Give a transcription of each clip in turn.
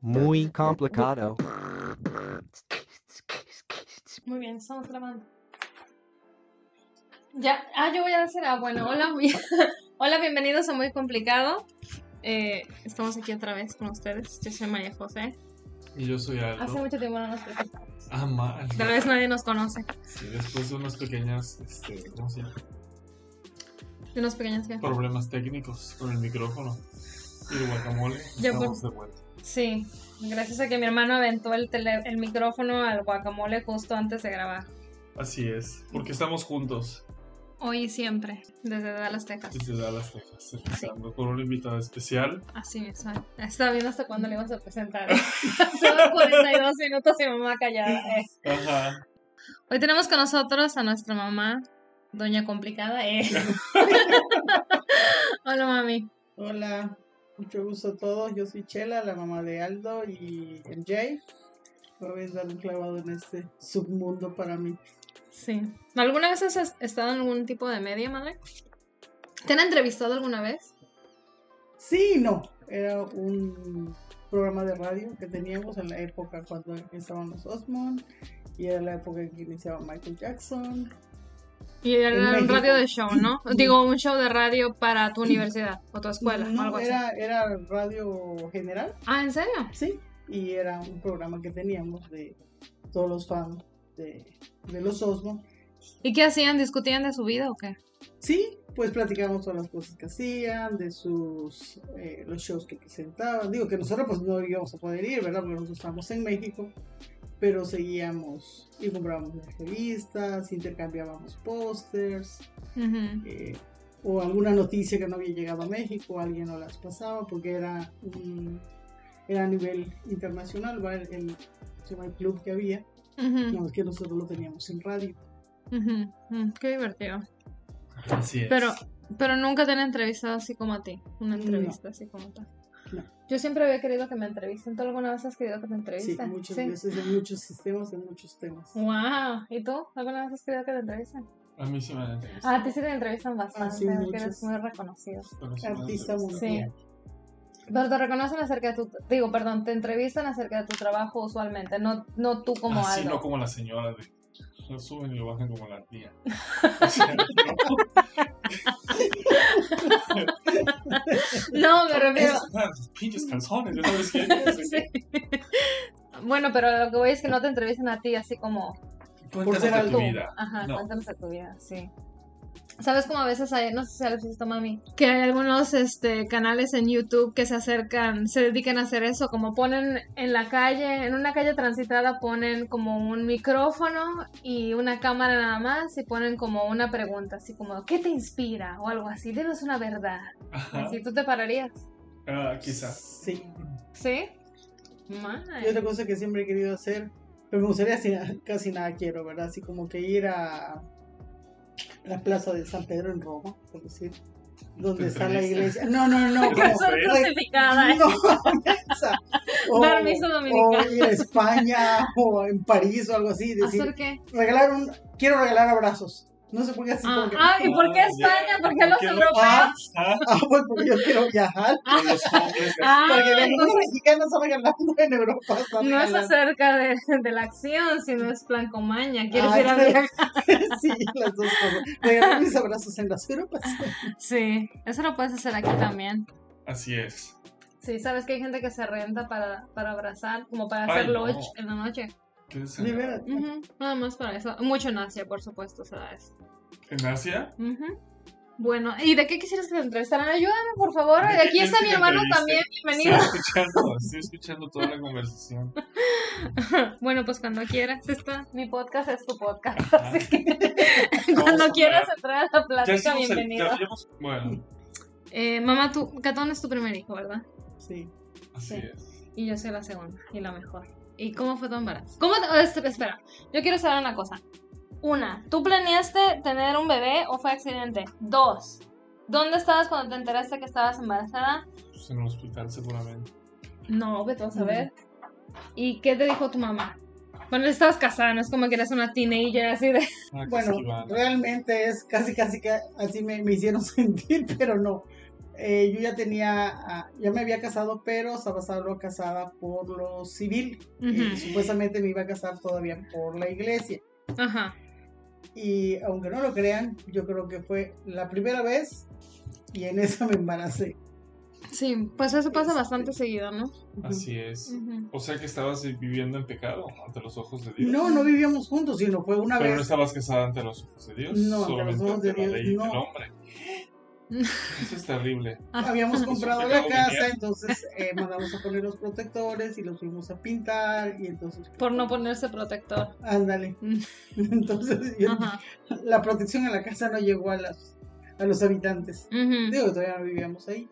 Muy complicado. Muy bien, estamos grabando. Ya, ah, yo voy a decir, ah, bueno, hola, hola, bienvenidos a Muy Complicado. Eh, estamos aquí otra vez con ustedes. Yo soy María José. Y yo soy Hace Aldo. mucho tiempo no nos presentamos. Ah, mal. Tal vez nadie nos conoce. Sí, después de unas pequeñas, este, ¿cómo se llama? De unos pequeños que. Problemas técnicos con el micrófono y el guacamole. Ya, Estamos de vuelta. Sí, gracias a que mi hermano aventó el, tele- el micrófono al guacamole justo antes de grabar. Así es, porque estamos juntos Hoy y siempre, desde Dallas, Texas. desde Dallas, Texas, empezando con un invitado especial. Así mismo. Estaba viendo hasta cuándo le ibas a presentar. Solo 42 minutos y mamá callada. eh. Ajá. Hoy tenemos con nosotros a nuestra mamá, Doña Complicada. eh. Hola, mami. Hola, mucho gusto a todos. Yo soy Chela, la mamá de Aldo y Jay. Voy a dar un clavado en este submundo para mí. Sí. ¿Alguna vez has estado en algún tipo de media, madre? ¿Te han entrevistado alguna vez? Sí, no. Era un programa de radio que teníamos en la época cuando estaban los Osmond y era la época en que iniciaba Michael Jackson. Y era un radio de show, ¿no? Digo, un show de radio para tu universidad o tu escuela o no, algo así. era, era radio general, Ah, ¿en serio? sí. Y era un programa que teníamos de todos los fans de, de los Osmond. ¿Y qué hacían? ¿Discutían de su vida o qué? Sí, pues platicamos todas las cosas que hacían, de sus eh, los shows que presentaban. Digo que nosotros pues no íbamos a poder ir, ¿verdad? Porque nosotros estamos en México, pero seguíamos y comprábamos las revistas, intercambiábamos pósters, eh, o alguna noticia que no había llegado a México, alguien nos las pasaba, porque era un- era a nivel internacional, ¿va? El, club que había, no, es que nosotros lo teníamos en radio. Mm, Qué divertido. Así es. Pero, pero nunca te han entrevistado así como a ti. Una No. entrevista así como tal. Yo siempre había querido que me entrevisten. ¿Tú alguna vez has querido que te Sí, entrevisten? muchas veces en muchos sistemas, en muchos temas. Wow. ¿Y tú? ¿Alguna vez has querido que te entrevisten? A mí sí me han entrevistado. Ah, a ti sí te entrevistan bastante. Ah, sí, que muchos. eres muy reconocido. sí Artista mundial. Pero te reconocen acerca de tu... Digo, perdón, te entrevistan acerca de tu trabajo usualmente. No, no tú como Ah, sí, algo. no como la señora de. Lo suben y lo bajan como la tía. O sea, no. No, me refiero... Pinches calzones, ¿ya sabes qué? Sí. Bueno, pero lo que voy es que no te entrevistan a ti así como... Cuéntanos de tu vida. Ajá, No. cuéntanos de tu vida, sí. ¿Sabes cómo a veces hay, no sé si has visto, mami, que hay algunos este, canales en YouTube que se acercan, se dedican a hacer eso, como ponen en la calle, en una calle transitada ponen como un micrófono y una cámara nada más y ponen como una pregunta, así como, ¿qué te inspira? O algo así, dinos una verdad. Ajá. Así tú te pararías. Ah, quizás. Sí. ¿Sí? May. Y otra cosa que siempre he querido hacer, pero me gustaría así, casi nada quiero, ¿verdad? Así como que ir a la plaza de San Pedro en Roma, por decir, donde ¿Te está la iglesia. No, no, no. ¿Te como- crucificada. no. O, o ir a España o en París o algo así. Decir, ¿Hacer qué? regalar un, quiero regalar abrazos. No sé por qué así Ah, como que, ah, ¿y por qué Ah, España? ¿Por qué los ¿Por qué lo- europeos? Ah, Ah, ah, pues porque yo quiero viajar. con los hombres. Ah, Porque ven, los entonces mexicanos están regalando en Europa. no es acerca de, de la acción, sino es plan comaña. ¿Quieres Ah, ir a viajar? sí, las dos cosas. Regalar mis abrazos en las Europas. Sí, eso lo puedes hacer aquí también. Así es. Sí, sabes que hay gente que se renta para, para abrazar, como para Ay, hacer no. lodge en la noche. ¿Qué es De Nada más para eso. Mucho en Asia, por supuesto, se da eso. ¿En Asia? Bueno, ¿y de qué quisieras que te entrevistaran? Ayúdame, por favor. ¿De Aquí está mi hermano también. Estoy Bienvenido. escuchando, estoy escuchando toda la conversación. Bueno, pues cuando quieras, está. Mi podcast es tu podcast. Así que Vamos cuando quieras entrar a la Ya plática, el- bienvenido. ya habíamos- Bueno, Eh, mamá, tú, Catón es tu primer hijo, ¿verdad? Sí. así Sí. es. Y yo soy la segunda y la mejor. ¿Y cómo fue tu embarazo? ¿Cómo te- espera, yo quiero saber una cosa. Una, ¿tú planeaste tener un bebé o fue accidente? Dos, ¿dónde estabas cuando te enteraste que estabas embarazada? Pues en un hospital seguramente. No, que tú vas a ver. ¿Y qué te dijo tu mamá? Bueno, estabas casada, no es como que eras una teenager así de... Ah, Bueno, realmente es casi, casi que así me, me hicieron sentir, pero no. Eh, yo ya tenía, ah, ya me había casado, pero estaba solo casada por lo civil. Y Ujú. supuestamente me iba a casar todavía por la iglesia. Ajá. Y aunque no lo crean, yo creo que fue la primera vez y en esa me embaracé. Sí, pues eso pasa Este. bastante seguido, ¿no? Así es. Ujú. O sea que estabas viviendo en pecado ante los ojos de Dios. No, no vivíamos juntos, sino fue una Pero no vez. estabas casada ante los ojos de Dios. No, ante los ojos de la Dios, ley no. del hombre. Eso es terrible. Habíamos comprado la casa, entonces eh, mandamos a poner los protectores y los fuimos a pintar y entonces... Por no ponerse protector. Ándale. Mm. Entonces yo- la protección en la casa no llegó a, las, a los habitantes. Digo, todavía no vivíamos ahí.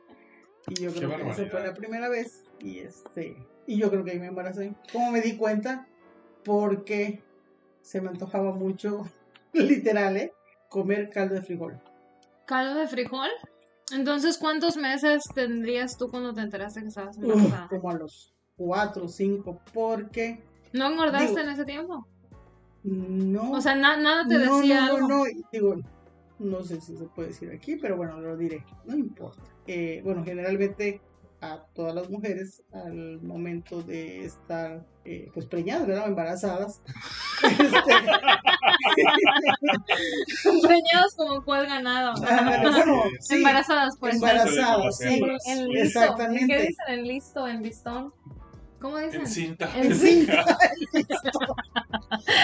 Y yo Qué creo que esa fue barbaridad. la primera vez. Y este y yo creo que ahí me embaracé. ¿Cómo me di cuenta? Porque se me antojaba mucho, literal, ¿eh? Comer caldo de frijol. ¿Caldo de frijol? Entonces, ¿cuántos meses tendrías tú cuando te enteraste que estabas Uf, embarazada? como a los cuatro o cinco, porque ¿No engordaste digo- en ese tiempo? no. O sea, na- nada te no, decía no, algo. no, digo, no sé si se puede decir aquí, pero bueno, lo diré, no importa. Eh, bueno, generalmente a todas las mujeres al momento de estar eh, pues preñadas, ¿verdad? Embarazadas. este, Preñados como cuál ganado. ah, bueno, sí, Embarazadas, pues. embarazadas, En- sí, En, en listo. exactamente. ¿En ¿Qué dicen? ¿En listo? ¿En listón? ¿Cómo dicen? En cinta. En cinta.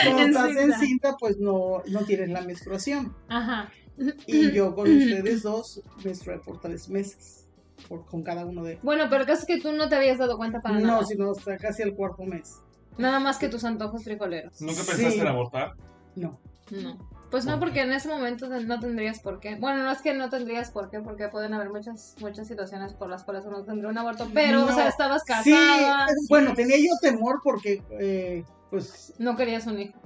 Cuando En estás en cinta. pues no, no tienes la menstruación. Ajá. Y yo con ustedes dos menstrué por tres meses, por, con cada uno de Bueno, pero casi que tú no te habías dado cuenta para No, nada. sino hasta casi el cuarto mes. Nada más que tus antojos frijoleros. ¿Nunca Sí. pensaste en abortar? No. No. Pues no, porque en ese momento no tendrías por qué. Bueno, no es que no tendrías por qué, porque pueden haber muchas muchas situaciones por las cuales uno tendría un aborto. Pero, o sea, estabas Sí, casada, bueno, tenía yo temor porque, eh, pues, no querías un hijo.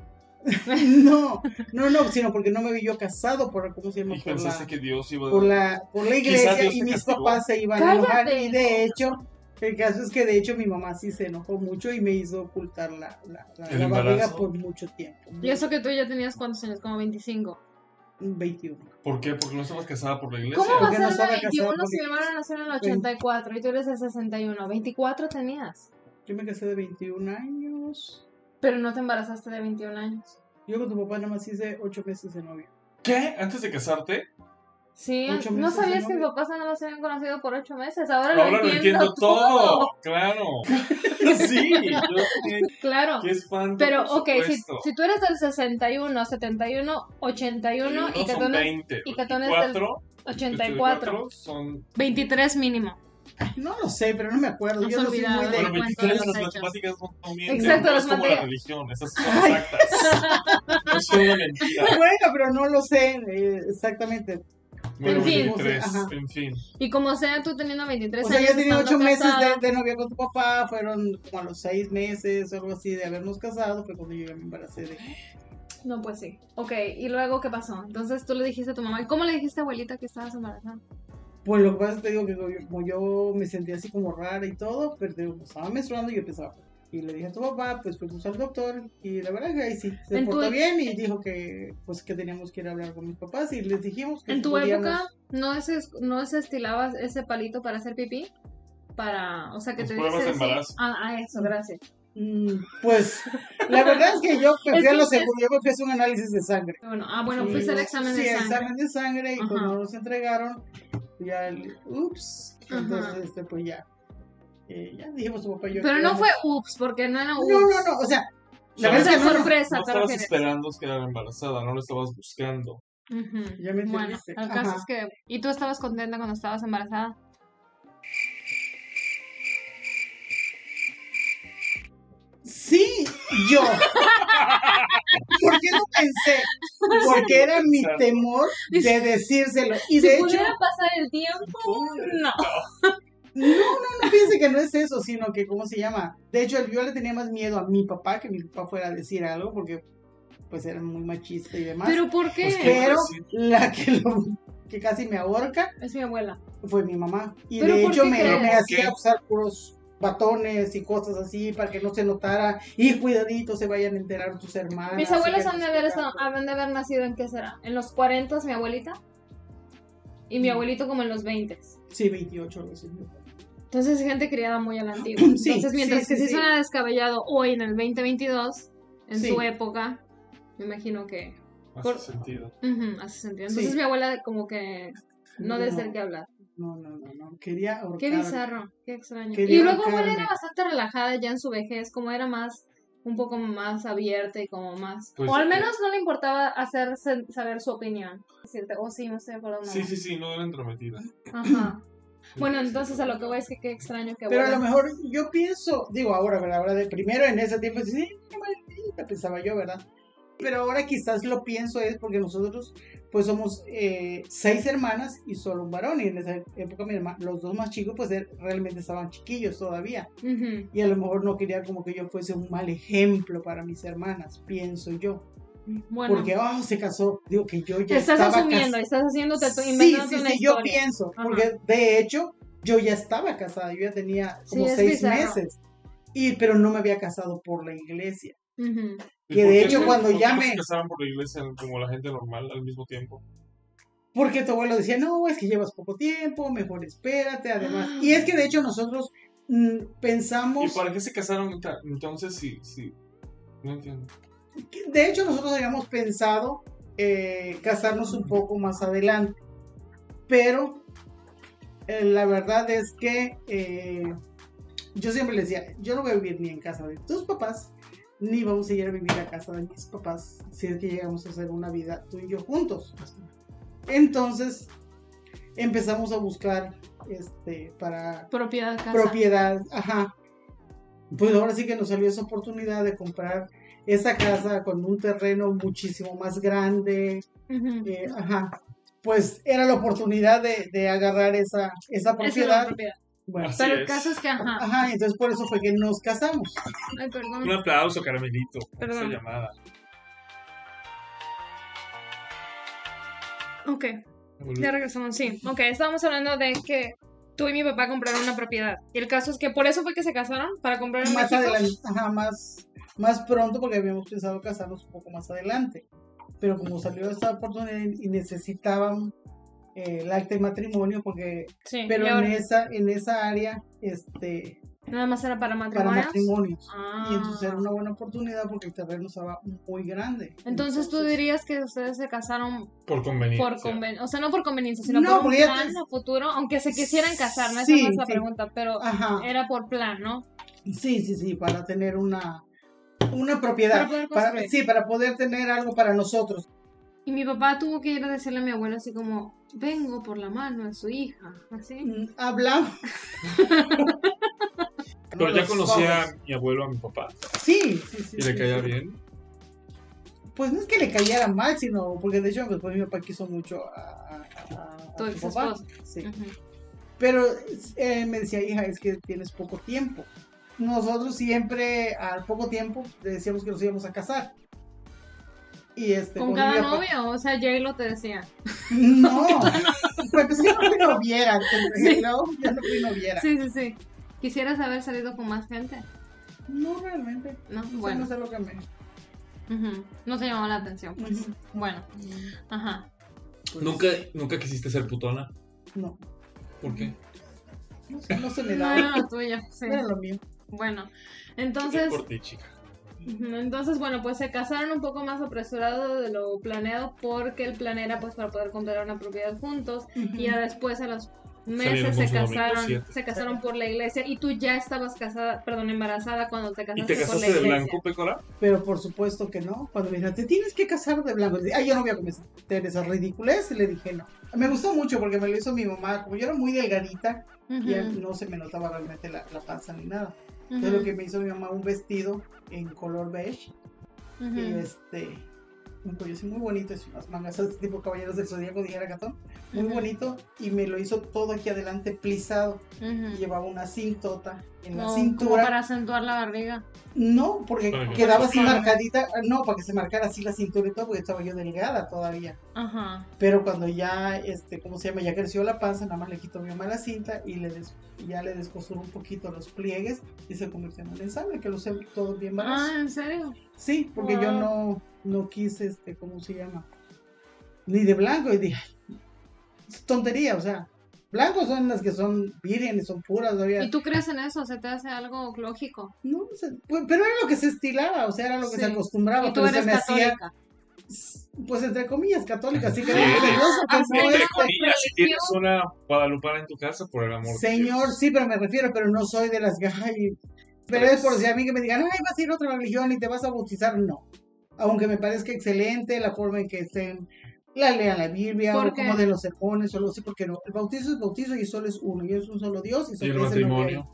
no, no, no, sino porque no me vi yo casado por, ¿cómo se llama? Y Por pensaste la, que Dios iba por la, por la Quizá iglesia y mis castigó. papás se iban a enojar y de hecho, el caso es que de hecho mi mamá sí se enojó mucho y me hizo ocultar la, la, la- la barriga por mucho tiempo. Y eso que tú ya tenías cuántos años, como 25. 21. ¿Por qué? Porque no estabas casada por la iglesia. ¿Cómo va a ser no de estaba casada 21 con si mi hermano nació en el 84 y tú eres el 61? 24 tenías. Yo me casé de 21 años. Pero no te embarazaste de 21 años. Yo con tu papá nada más hice 8 meses de novio. ¿Qué? ¿Antes de casarte? Sí, Ocho no sabías que mis papás nada más se habían conocido por 8 meses. Ahora, Ahora lo lo entiendo todo. Claro. sí, yo Claro. qué espanto. Pero, por ok, si, si tú eres del 61, 71, 81 y eres 20. y que tú eres del 24, 84, son 23 mínimo. No lo sé, pero no me acuerdo. Nos yo no soy muy de... Bueno, Bueno, 23 las matemáticas no son bien. Exacto, no las es como la matemáticas. religión, esas son exactas. no son una mentira. Bueno, pero no lo sé eh, exactamente. Bueno, En fin. 23, Ajá. en fin. Y como sea, tú teniendo 23 O sea, años. ya tenía estando ocho meses casada, de, de novia con tu papá, fueron como a los seis meses o algo así de habernos casado, fue cuando yo me embaracé de... No, pues sí. Ok, ¿y luego qué pasó? Entonces tú le dijiste a tu mamá. ¿Y cómo le dijiste a abuelita que estabas embarazada? Pues lo que pasa es que te digo que como yo me sentía así como rara y todo, pero digo, estaba menstruando y yo pensaba, y le dije a tu papá, pues fuimos al doctor y la verdad que ahí sí, se En tu- portó bien y dijo que pues que teníamos que ir a hablar con mis papás y les dijimos que ¿En si tu podíamos- época no se, no se estilaba ese palito para hacer pipí? Para, o sea, que Las te pruebas de dice, sí. embarazo. Ah, ah, eso, gracias. Mm, Pues la verdad es que yo me Es fui a que lo es- seguro, yo me fui a hacer un análisis de sangre. Bueno, ah, bueno, Sí, fuiste al examen sí, de sangre. examen de sangre y Ajá. cuando nos entregaron, ya, el- ups, Ajá. entonces este, pues ya, eh, ya dijimos tu papá y yo. Pero no fue ups, porque no era ups. No, no, no, o sea, la verdad es que no, no, sorpresa, No ¿te estabas refieres? esperando quedar embarazada, no lo estabas buscando. Ya me Bueno, el caso Ajá. es que... ¿Y tú estabas contenta cuando estabas embarazada? Sí, yo. ¿Por qué no pensé? Porque era mi temor de decírselo. Y si de hecho, pudiera pasar el tiempo, no. no, no, no piense que no es eso, sino que, ¿cómo se llama? De hecho, yo le tenía más miedo a mi papá que mi papá fuera a decir algo, porque pues era muy machista y demás. ¿Pero por qué? Pues que- Pero la que, lo- que casi me ahorca Es mi abuela. fue mi mamá. Y ¿Pero de hecho me, me ¿Por hacía usar puros batones y cosas así para que no se notara. Y cuidadito, se vayan a enterar tus hermanas. Mis abuelas han de, haber estado- tanto. han de haber nacido en qué será? ¿En los 40 mi abuelita? Y mi abuelito como en los 20. Sí, 28 algo así. Entonces, gente criada muy a la antigua. Sí, Entonces, mientras sí, que sí, suena descabellado hoy en el 2022, en Sí. su época, me imagino que Hace Por- sentido. hace sentido. Entonces, Sí. mi abuela como que no de ser que hablar. No, no, no, no. Quería ahorcar. Qué bizarro, qué extraño. Quería y luego abuela era bastante relajada ya en su vejez, como era más, un poco más abierta y como más... Pues, o al eh, menos no le importaba hacer saber su opinión. Decirte, oh sí, no estoy no". Sí, sí, sí, no era entrometida. Ajá. Bueno, entonces a lo que voy es que qué extraño que Pero a abuela... lo mejor yo pienso, digo ahora, ¿verdad? Ahora de primero en ese tiempo, sí, qué maldita, pensaba yo, ¿verdad? Pero ahora quizás lo pienso es porque nosotros pues somos eh, seis hermanas y solo un varón. Y en esa época mi hermano, los dos más chicos pues er- realmente estaban chiquillos todavía. Ujú. Y a lo mejor no quería como que yo fuese un mal ejemplo para mis hermanas, pienso yo. Bueno, Porque, oh, se casó. Digo que yo ya te estás estaba asumiendo, casada. estás haciéndote, tu- Sí, sí, una sí, yo pienso. Ajá. Porque de hecho, yo ya estaba casada. Yo ya tenía como seis bizarro. meses. Y, pero no me había casado por la iglesia. ¿Y Que de hecho cuando por qué ya me- se casaban por la iglesia como la gente normal al mismo tiempo? Porque tu abuelo decía, no, es que llevas poco tiempo, mejor espérate, además. Ah. Y es que de hecho nosotros mm, ¿Y pensamos, para qué se casaron entonces sí, sí? No entiendo. De hecho nosotros habíamos pensado eh, casarnos un poco más adelante. Pero eh, la verdad es que eh, yo siempre les decía, yo no voy a vivir ni en casa de tus papás, ni vamos a ir a vivir a casa de mis papás, si es que llegamos a hacer una vida tú y yo juntos. Entonces empezamos a buscar este para Propiedad casa. propiedad, ajá. Pues ahora sí que nos salió esa oportunidad de comprar esa casa con un terreno muchísimo más grande, eh, ajá. Pues era la oportunidad de, de agarrar esa, esa propiedad. Bueno, Así Pero el caso es que, ajá. ajá, entonces por eso fue que nos casamos. Ay, perdón. Un aplauso, caramelito, por Perdón. esa llamada. Ok, ya regresamos, sí. Ok, estábamos hablando de que tú y mi papá compraron una propiedad. Y el caso es que por eso fue que se casaron, para comprar en Más México. adelante, ajá, más, más pronto porque habíamos pensado casarnos un poco más adelante. Pero como salió esta oportunidad y necesitaban eh, el acta de matrimonio porque Sí, pero en esa en esa área este nada más era para para matrimonios. matrimonios Ah. y entonces era una buena oportunidad porque el terreno estaba muy grande Entonces tú dirías que ustedes se casaron Por conveniencia. por conveniencia, o sea, no por conveniencia, sino No, por un plan te- a futuro, aunque se quisieran casar, no esa Sí, no es la sí. pregunta, pero ajá era por plan, ¿no? sí sí sí para tener una una propiedad Para poder para- construir. sí para poder tener algo para nosotros Y mi papá tuvo que ir a decirle a mi abuelo así como, vengo por la mano de su hija, así. Mm, hablamos Pero ya conocía a mi abuelo, a mi papá, sí sí sí y le sí, caía sí. bien. pues no es que le cayera mal sino porque de hecho después mi papá quiso mucho a, a- a- a Tu papá sí. Pero eh, me decía, hija, es que tienes poco tiempo. Nosotros siempre, al poco tiempo, le decíamos que nos íbamos a casar. Y este, Con cada novio, o sea, J-Lo te decía. No, pues yo no fui noviera. No, yo no fui noviera. Sí, sí, sí. ¿Quisieras haber salido con más gente? No, realmente. No, bueno. no sé lo que me. No te llamó la atención, pues. Bueno, ajá. Pues, ¿Nunca, ¿Nunca quisiste ser putona? No, ¿Por qué? no, sé, no se me No da. era lo tuyo, sí. No era lo mío. Bueno, entonces, Por ti, chica. entonces, bueno, pues se casaron un poco más apresurado de lo planeado porque el plan era pues para poder comprar una propiedad juntos y ya después a los meses se domingo casaron, se casaron por la iglesia y tú ya estabas casada, perdón, embarazada cuando te ¿Y casaste, te por la casaste de blanco, Pecora? Pero por supuesto que no. Cuando me dijeron, te tienes que casar de blanco. Ay, yo no voy a cometer esa ridiculez. Y le dije no. Me gustó mucho porque me lo hizo mi mamá. Como yo era muy delgadita, Ujú, y no se me notaba realmente la, la panza ni nada. Ujú, Entonces lo que me hizo mi mamá, un vestido en color beige. Y este, un cuello así muy bonito. Es unas mangas así, tipo caballeros del zodíaco, dijera Gatón. Muy bonito. Y me lo hizo todo aquí adelante plisado. Y llevaba una cintota en la cintura. como para acentuar la barriga. No, porque quedaba así marcadita. No, para que se marcara así la cintura y todo, porque estaba yo delgada todavía. Ajá. Pero cuando ya, este, ¿cómo se llama? Ya creció la panza, nada más le quitó mi mamá la cinta y le des- ya le descosuró un poquito los pliegues y se convirtió en un ensamble, que lo sé todo bien barato. Ah, ¿en serio? Sí, porque yo no, no quise, este, ¿cómo se llama? Ni de blanco. Y dije, "Ay, Es tontería, o sea. Blancos son las que son vírgenes, son puras todavía. ¿Y tú crees en eso? ¿Se te hace algo lógico? No, o sea, pues, pero era lo que se estilaba, o sea, era lo que Sí. se acostumbraba. Y tú pero se eres me hacía, católica. pues entre comillas, católica, así que Sí. es religiosa, pues, Así no es. Entre es- comillas, si tienes una guadalupana en tu casa, por el amor de Señor, Dios. sí, pero me refiero, pero no soy de las que, pero es por si a mí que me digan, ay, vas a ir a otra religión y te vas a bautizar, no. Aunque me parezca excelente la forma en que estén, la lean la Biblia, ¿Por o como de los sermones, o algo así, porque no. El bautizo es bautizo y solo es uno, y es un solo Dios y Y solo el ese matrimonio.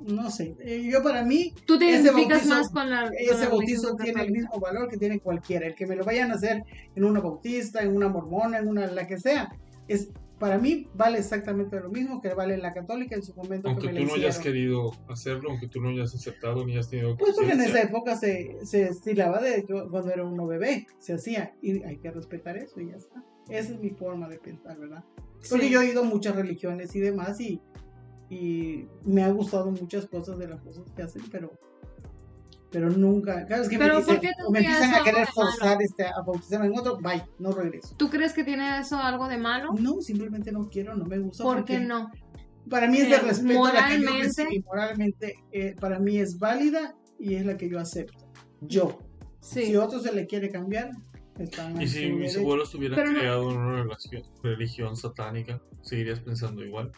No, no sé, eh, yo para mí, Tú te Ese identificas bautizo- más con la. con ese la bautizo tiene el mismo valor que tiene cualquiera. El que me lo vayan a hacer en una bautista, en una mormona, en una la que sea, es para mí vale exactamente lo mismo que vale la católica en su momento Aunque que me tú no hayas querido hacerlo, aunque tú no hayas aceptado ni hayas tenido Pues porque en esa época se, se estilaba de que cuando era uno bebé, se hacía y hay que respetar eso y ya está. Esa es mi forma de pensar, ¿verdad? Porque Sí. yo he ido a muchas religiones y demás y, y me ha gustado muchas cosas de las cosas que hacen, pero pero nunca, cada vez que Pero me, ¿por dicen, qué o me empiezan a querer forzar este, a bautizarme en otro, bye, no regreso. ¿Tú crees que tiene eso algo de malo? No, simplemente no quiero, no me gusta. ¿Por porque qué no? Para mí es de Eh, respeto a la que yo moralmente- recibí. Moralmente, eh, para mí es válida y es la que yo acepto. Yo. Sí. Si otro se le quiere cambiar, están Y si mis derecho. abuelos hubieran Pero no- creado en una relación- religión satánica, ¿seguirías pensando igual?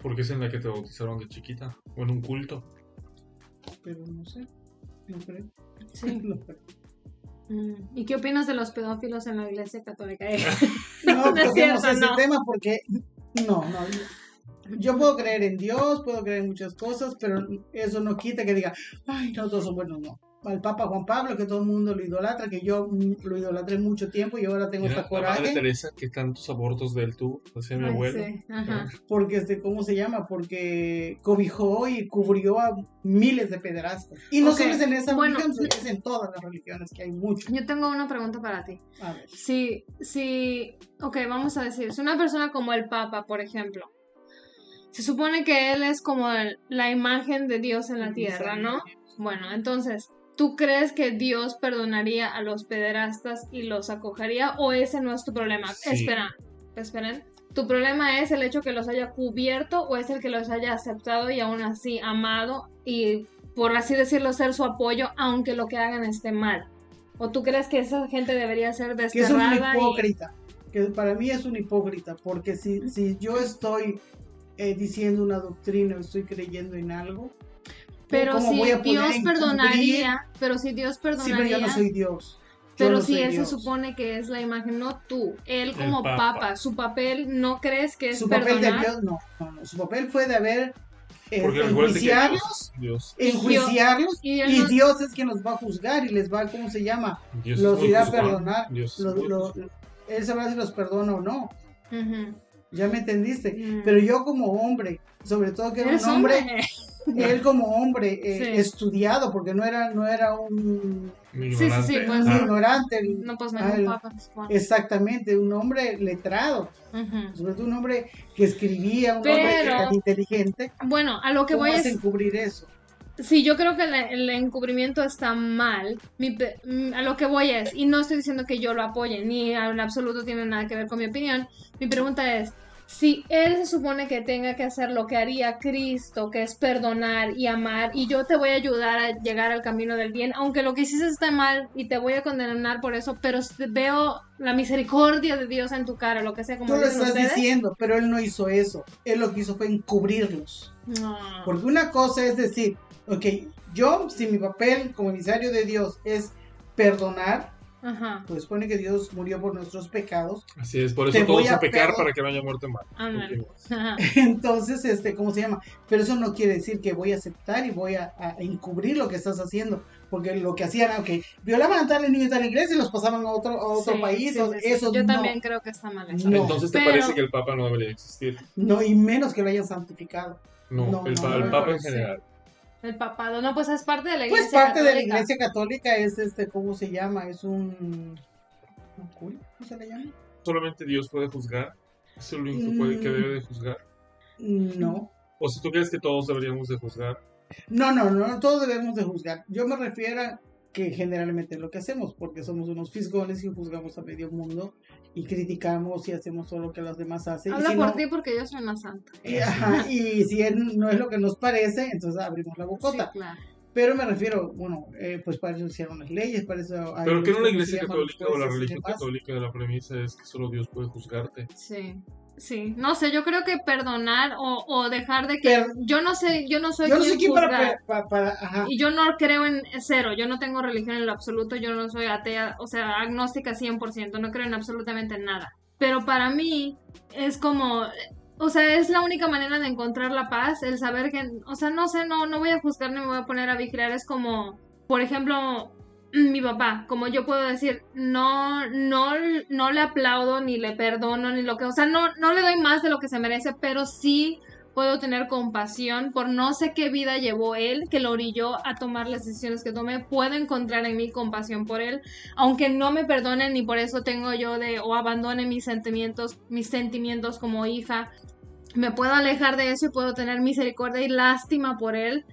Porque es en la que te bautizaron de chiquita, o en un culto. Pero no sé, no creo. Sí. No, creo. Mm. ¿Y qué opinas de los pedófilos en la iglesia católica? No No es toquemos cierto, ese no. tema porque no, no. yo- Yo puedo creer en Dios, puedo creer en muchas cosas, pero eso no quita que diga, ay, no, todos son buenos, no. Al Papa Juan Pablo, que todo el mundo lo idolatra, que yo lo idolatré mucho tiempo y ahora tengo hasta la madre coraje. Teresa, que tantos abortos de él tuvo, decía mi abuelo. sí, ajá. porque este cómo se llama porque cobijó y cubrió a miles de pederastas y no Ok, solo es en esa bueno. religión es en todas las religiones que hay mucho Yo tengo una pregunta para ti. a ver Si, si, ok, vamos a decir, si una persona como el Papa, por ejemplo, se supone que él es como el- la imagen de Dios en la tierra, ¿no? Bueno, entonces, ¿tú crees que Dios perdonaría a los pederastas y los acogería o ese no es tu problema? Sí. Espera, esperen. ¿Tu problema es el hecho que los haya cubierto o es el que los haya aceptado y aún así amado y, por así decirlo, ser su apoyo aunque lo que hagan esté mal? ¿O tú crees que esa gente debería ser que es un desterrada? y- hipócrita que para mí es un hipócrita porque si, si yo estoy eh, diciendo una doctrina o estoy creyendo en algo Pero ¿cómo si Dios perdonaría, pero si Dios sí pero perdonaría, yo no soy Dios Yo pero no si él Dios. se supone que es la imagen, no tú, él como Papa. papa. su papel no crees que es su papel perdonar. debió no, no, no, su papel fue de haber eh, enjuiciarlos Dios, enjuiciarlos Y él y no- Dios es quien los va a juzgar y les va, ¿cómo se llama? Dios Los irá a perdonar. Dios es Lo- muy lo- juzgón. él sabrá si los perdona o no. Ya me entendiste. Mm. Pero yo como hombre, sobre todo que era un hombre, hombre. Él como hombre eh, Sí. estudiado, porque no era, no era un, Un Sí, sí, ignorante. pues, Ah, ignorante, No, pues Ah, me el- papa. pues, exactamente, un hombre letrado, Ujú. sobre todo un hombre que escribía, un hombre que Pero- era inteligente. Bueno, a lo que ¿Cómo voy es, encubrir eso? Sí, yo creo que el, el encubrimiento está mal. Mi mm, a lo que voy es, y no estoy diciendo que yo lo apoye, ni en absoluto tiene nada que ver con mi opinión. Mi pregunta es, si él se supone que tenga que hacer lo que haría Cristo, que es perdonar y amar, y yo te voy a ayudar a llegar al camino del bien, aunque lo que hiciste está mal y te voy a condenar por eso, pero veo la misericordia de Dios en tu cara, lo que sea, como Tú lo estás ustedes. diciendo, pero él no hizo eso. Él lo que hizo fue encubrirlos. No. Porque una cosa es decir, ok, yo, si mi papel como emisario de Dios es perdonar, Ajá. pues supone que Dios murió por nuestros pecados. Así es, por eso todos a a pecar para que no haya muerte. Ajá. Entonces, este, ¿cómo se llama? Pero eso no quiere decir que voy a aceptar y voy a, a encubrir lo que estás haciendo. Porque lo que hacían era, ok, violaban a tales niños de la iglesia y los pasaban a otro, a otro Sí, país. sí, sí. Eso Yo no, también creo que está mal hecho. No. Entonces te Pero- parece que el Papa no debería existir. no, y menos que lo hayan santificado. No, No, el, no, pa- no el Papa en general. El papado, no, pues es parte de la iglesia. Pues parte de la católica. iglesia católica es este, ¿cómo se llama? Es un... ¿un cura? ¿Cómo se le llama? Solamente Dios puede juzgar. Es el único que, puede, que Mm. debe de juzgar. No. O si tú crees que todos deberíamos de juzgar. No, no, no, todos debemos de juzgar. Yo me refiero a que generalmente es lo que hacemos, porque somos unos fisgones y juzgamos a medio mundo y criticamos y hacemos todo lo que los demás hacen. Habla y si por no- ti porque yo soy una santa. y, ajá, y si él no es lo que nos parece, entonces abrimos la bocota. Sí, claro. Pero me refiero, bueno, eh, pues para eso hicieron las leyes, para eso... hay Pero que lo se iglesia católica o la religión católica la premisa es que solo Dios puede juzgarte. Sí. Sí, no sé, yo creo que perdonar o, o dejar de que Pero- yo no sé, yo no soy Yo no sé quien para- ajá. Y yo no creo en cero, yo no tengo religión en lo absoluto, yo no soy atea, o sea, agnóstica 100%, no creo en absolutamente nada. Pero para mí es como, o sea, es la única manera de encontrar la paz, el saber que, o sea, no sé, no, no voy a juzgar ni me voy a poner a vigilar, es como, por ejemplo, mi papá, como yo puedo decir, no, no, no le aplaudo, ni le perdono, ni lo que, o sea, no, no le doy más de lo que se merece, pero sí puedo tener compasión por no sé qué vida llevó él que lo orilló a tomar las decisiones que tomé. Puedo encontrar en mí compasión por él, aunque no me perdonen ni por eso tengo yo de o abandone mis sentimientos, mis sentimientos como hija. Me puedo alejar de eso y puedo tener misericordia y lástima por él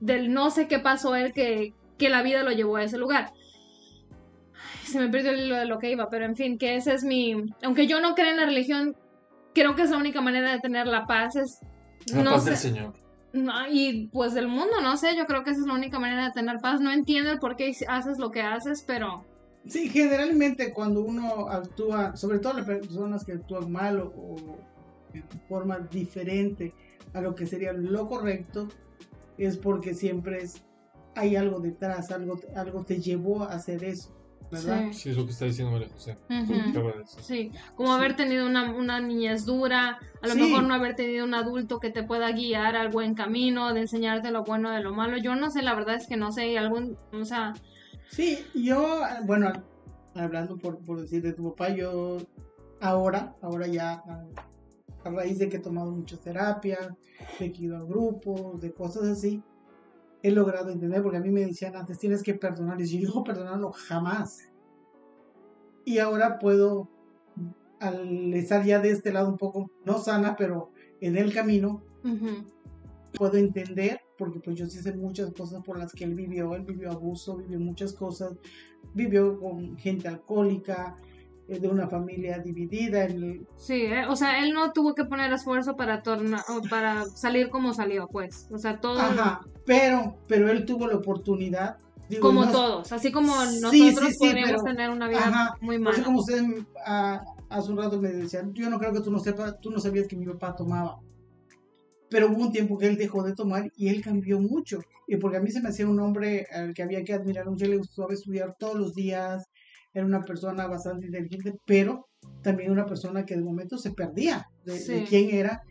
del no sé qué pasó él que, que la vida lo llevó a ese lugar. Ay, Se me perdió el hilo de lo que iba, pero en fin, que ese es mi... Aunque yo no crea en la religión, creo que es la única manera de tener la paz, es La no paz sé. del Señor. No, y pues del mundo, no sé, yo creo que esa es la única manera de tener paz. No entiendo el por qué haces lo que haces, pero Sí, generalmente cuando uno actúa, sobre todo las personas que actúan mal o, o de forma diferente a lo que sería lo correcto, es porque siempre es, hay algo detrás, algo, algo te llevó a hacer eso, ¿verdad? sí. Sí, es lo que está diciendo María José. Sí, como haber tenido una, una niñez dura, a lo Sí. mejor no haber tenido un adulto que te pueda guiar al buen camino, de enseñarte lo bueno de lo malo. Yo no sé, la verdad es que no sé, y algún, o sea, Sí, yo, bueno, hablando por, por decir de tu papá, yo ahora, ahora ya, a, raíz de que he tomado mucha terapia, de que he ido a grupos, de cosas así, he logrado entender, porque a mí me decían antes, tienes que perdonar, y yo no perdonarlo jamás. Y ahora puedo, al estar ya de este lado un poco, no sana, pero en el camino, ujú, puedo entender, porque pues yo sí sé muchas cosas por las que él vivió, él vivió abuso, vivió muchas cosas, vivió con gente alcohólica, de una familia dividida, él- sí, eh, o sea, él no tuvo que poner esfuerzo para torna, para salir como salió, pues, o sea, todo ajá, pero, pero él tuvo la oportunidad, digo, como todos, así como nosotros sí, sí, podríamos pero- tener una vida ajá, muy mala. como ustedes ah, hace un rato me decían, yo no creo que tú no sepas, tú no sabías que mi papá tomaba. Pero hubo un tiempo que él dejó de tomar y él cambió mucho. Y porque a mí se me hacía un hombre al que había que admirar mucho, le gustaba estudiar todos los días, era una persona bastante inteligente, pero también una persona que de momento se perdía de, de Sí. quién era.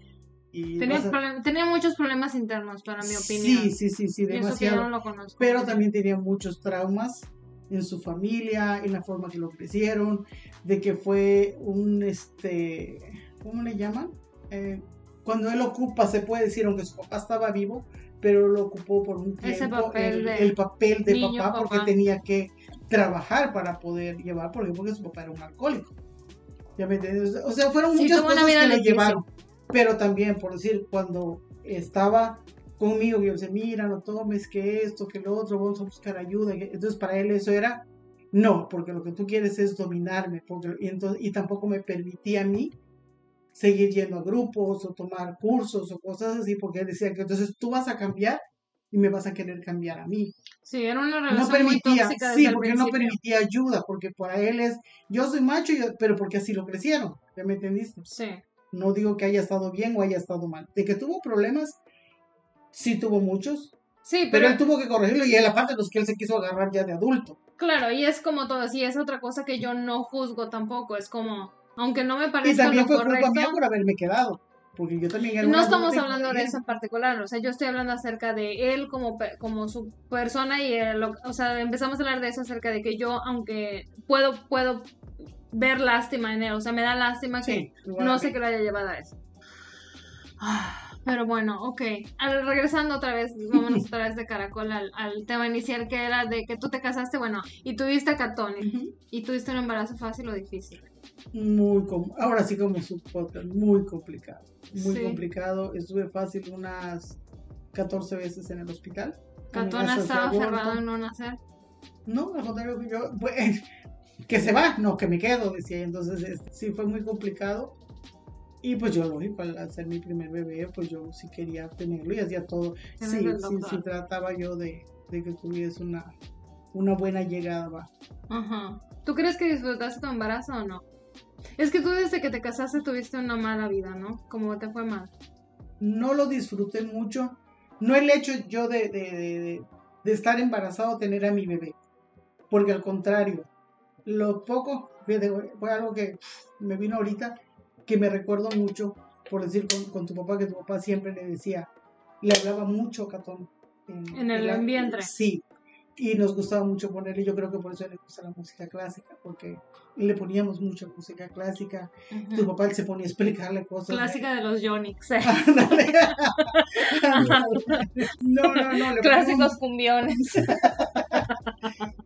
Y Tenía, a- tenía muchos problemas internos, para mi opinión. Sí, sí, sí, sí, que yo demasiado no lo conozco. pero también tenía muchos traumas en su familia, en la forma que lo crecieron, de que fue un, este, ¿cómo le llaman? Eh, cuando él ocupa, se puede decir, aunque su papá estaba vivo, pero lo ocupó por un tiempo, papel el, de el papel de niño papá, porque papá. tenía que trabajar para poder llevar, porque, porque su papá era un alcohólico. ¿Ya me entiendes? O sea, fueron Sí, muchas cosas que le difícil. llevaron, pero también, por decir, cuando estaba conmigo, yo decía, mira, no tomes que esto, que lo otro, vamos a buscar ayuda. que- Entonces, para él eso era, no, porque lo que tú quieres es dominarme, porque, y, entonces, y tampoco me permitía a mí seguir yendo a grupos o tomar cursos o cosas así, porque él decía que entonces tú vas a cambiar y me vas a querer cambiar a mí. Sí, era una No relación muy permitía, tóxica desde sí, porque no permitía ayuda, porque para él es, yo soy macho, yo- pero porque así lo crecieron, ¿ya me entendiste? Sí, No digo que haya estado bien o haya estado mal. De que tuvo problemas, sí tuvo muchos, sí, pero pero, él tuvo que corregirlo y él aparte los que él se quiso agarrar ya de adulto. claro, y es como todo, sí, es otra cosa que yo no juzgo tampoco, es como, aunque no me Y parezca también lo fue culpa correcto, mía por haberme quedado, porque yo también era no estamos hablando de eso en particular, o sea, yo estoy hablando acerca de él como, como su persona y, o sea, empezamos a hablar de eso acerca de que yo, aunque puedo, puedo ver lástima en él, o sea, me da lástima que Sí, no sé qué lo haya llevado a eso. Pero bueno, ok. Al- regresando otra vez, vámonos otra vez de caracol al, al tema inicial que era de que tú te casaste, bueno, y tuviste a. Ujú. Y tuviste un embarazo fácil o difícil. Muy ahora sí como su podcast, muy complicado, muy Sí. complicado. Estuve fácil unas 14 veces en el hospital. Catona estaba cerrado en no nacer. No, al contrario que yo, pues, que se va, no, que me quedo, decía. Entonces, sí fue muy complicado. Y pues yo, lógico, al hacer mi primer bebé, pues yo sí quería tenerlo y hacía todo. Sí, sí, sí, trataba yo de, de que tuviese una, una buena llegada. Ajá. ¿Tú crees que disfrutaste tu embarazo o no? Es que tú desde que te casaste tuviste una mala vida, ¿no? Como te fue mal. No lo disfruté mucho. No el hecho yo de, de, de, de- estar embarazado, tener a mi bebé. Porque al contrario, lo poco, fue algo que me vino ahorita, que me recuerdo mucho, por decir con, con tu papá, que tu papá siempre le decía, le hablaba mucho Catón. En el vientre. Sí, y nos gustaba mucho ponerle, yo creo que por eso le gusta la música clásica, porque le poníamos mucha música clásica. Tu papá se ponía a explicarle cosas. Clásica de los Yonix. No, no, no. le Clásicos cumbiones.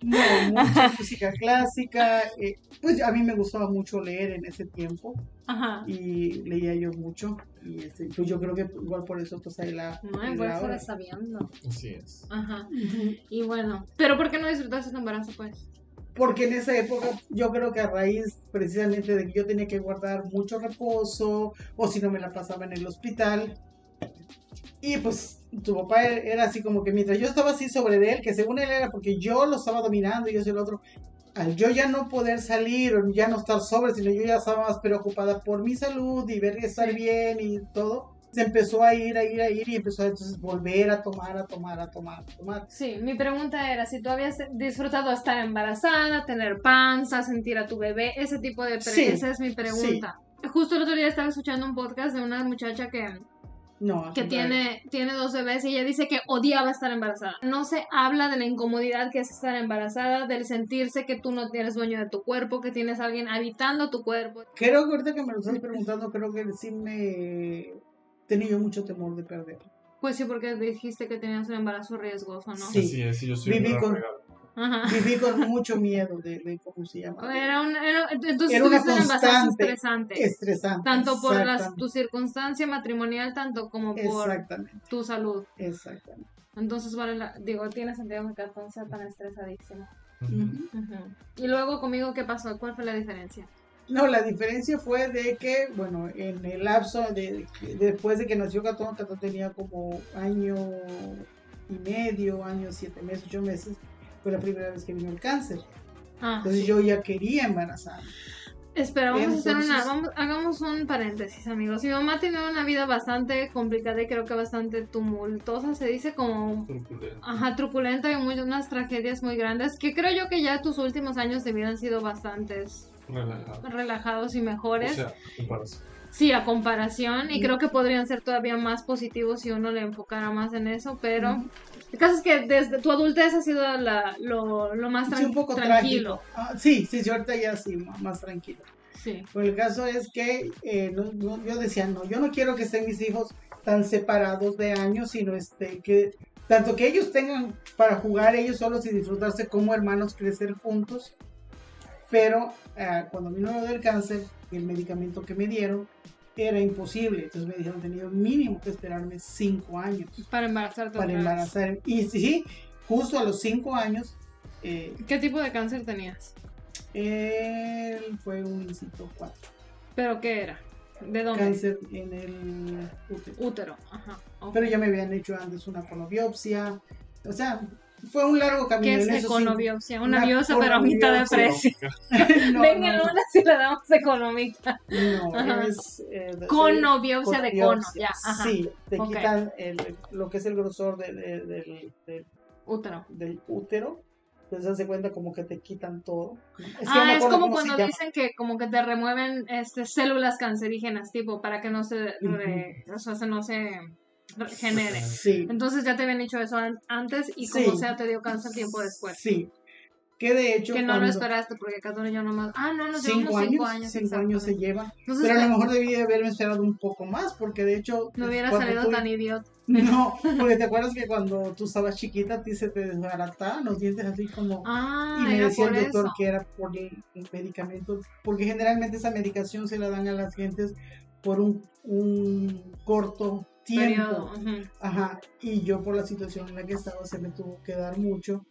No, mucha música clásica. eh, pues a mí me gustaba mucho leer en ese tiempo Ajá. y leía yo mucho. Y este, pues yo creo que igual por eso pues ahí la... No, igual la sabiendo. Así es. Ajá. Y bueno, ¿pero por qué no disfrutaste tu embarazo, pues? Porque en esa época yo creo que a raíz precisamente de que yo tenía que guardar mucho reposo o si no me la pasaba en el hospital. Y pues tu papá era así como que mientras yo estaba así sobre de él, que según él era porque yo lo estaba dominando y yo soy el otro, al yo ya no poder salir o ya no estar sobre, sino yo ya estaba más preocupada por mi salud y ver estar bien y todo, se empezó a ir, a ir, a ir y empezó a entonces volver a tomar, a tomar, a tomar, a tomar. Sí, mi pregunta era si tú habías disfrutado estar embarazada, tener panza, sentir a tu bebé, ese tipo de... pre- Sí, Esa es mi pregunta. Justo el otro día estaba escuchando un podcast de una muchacha que, No, que tiene, tiene dos bebés y ella dice que odiaba estar embarazada. No se habla de la incomodidad que es estar embarazada, del sentirse que tú no eres dueño de tu cuerpo, que tienes a alguien habitando tu cuerpo. Creo que ahorita que me lo estás preguntando, creo que sí me tenía yo mucho temor de perder. Pues sí, porque dijiste que tenías un embarazo riesgoso, ¿no? Sí. Así es, y yo soy Viví un con-. Ajá. Viví con mucho miedo de, de cómo se llama. Era un, era- entonces Era una constante. estresante. estresante. Tanto por las, tu circunstancia matrimonial, tanto como por tu salud. exactamente. Entonces, vale la, digo, tiene sentido que Catón sea tan estresadísimo. Y luego conmigo, ¿qué pasó? ¿Cuál fue la diferencia? No, la diferencia fue de que, bueno, en el lapso de, de- después de que nació Catón, Catón tenía como año y medio, año, siete meses, ocho meses, fue la primera vez que vino el cáncer. Ah, Entonces yo ya quería embarazar. espera, vamos a hacer una, entonces- vamos, hagamos un paréntesis, amigos. Mi mamá tiene una vida bastante complicada y creo que bastante tumultuosa, se dice como Truculento. Ajá, truculenta y muy, unas tragedias muy grandes que creo yo que ya tus últimos años de vida han sido bastantes Relajado. relajados y O mejores. sea, comparación. sí, a comparación y Mm. creo que podrían ser todavía más positivos si uno le enfocara más en eso, pero. El caso es que desde tu adultez ha sido la, lo, lo más Sí, un poco tranquilo. Ah, sí, sí, ahorita ya sí, más tranquilo. Sí. Pues el caso es que eh, no- no- yo decía, no, yo no quiero que estén mis hijos tan separados de años, sino este, que tanto que ellos tengan para jugar ellos solos y disfrutarse como hermanos, crecer juntos. Pero ah, cuando vino lo del cáncer y el medicamento que me dieron, era imposible. Entonces me dijeron, tenía mínimo que esperarme cinco años Para embarazarte para embarazar. Y sí, justo a los cinco años, eh, ¿Qué tipo de cáncer tenías? él fue un incito 4. ¿Pero qué era? ¿De dónde? Cáncer en el útero. Útero. Ajá. Pero ya me habían hecho antes una conobiopsia. O sea, fue un largo ¿Qué camino. es en esos econobiopsia? cinco- Una biopsia, pero a mitad de conobiopsia. precio. no, Venga, no, sí le damos economista. no, es, eh, de- Conobiopsia de cono, conobiopsia. ya. Ajá. Sí, te quitan el- lo que es el grosor de- de- del, del- Útero. del útero. Entonces, hace cuenta como que te quitan todo. Es que ah, es como cuando dicen que como que te remueven este, células cancerígenas, tipo, para que no se, re- o sea, se no se genere. Sí. Entonces ya te habían dicho eso an- antes y como Sí. sea te dio cáncer tiempo después. Sí. Que de hecho. Que no lo esperaste porque Catón y yo nomás... Ah, no, nos cinco años, cinco años. cinco años se lleva. Entonces Pero a lo mejor debí de haberme esperado un poco más, porque de hecho. no hubiera salido tú- tan idiota. No, porque te acuerdas que cuando tú estabas chiquita, a ti se te desbarataban los dientes así como. Ah, y me decía el doctor eso. que era por el, el medicamento, porque generalmente esa medicación se la dan a las gentes por un, un corto tiempo. Ajá, y yo por la situación en la que estaba se me tuvo que dar mucho.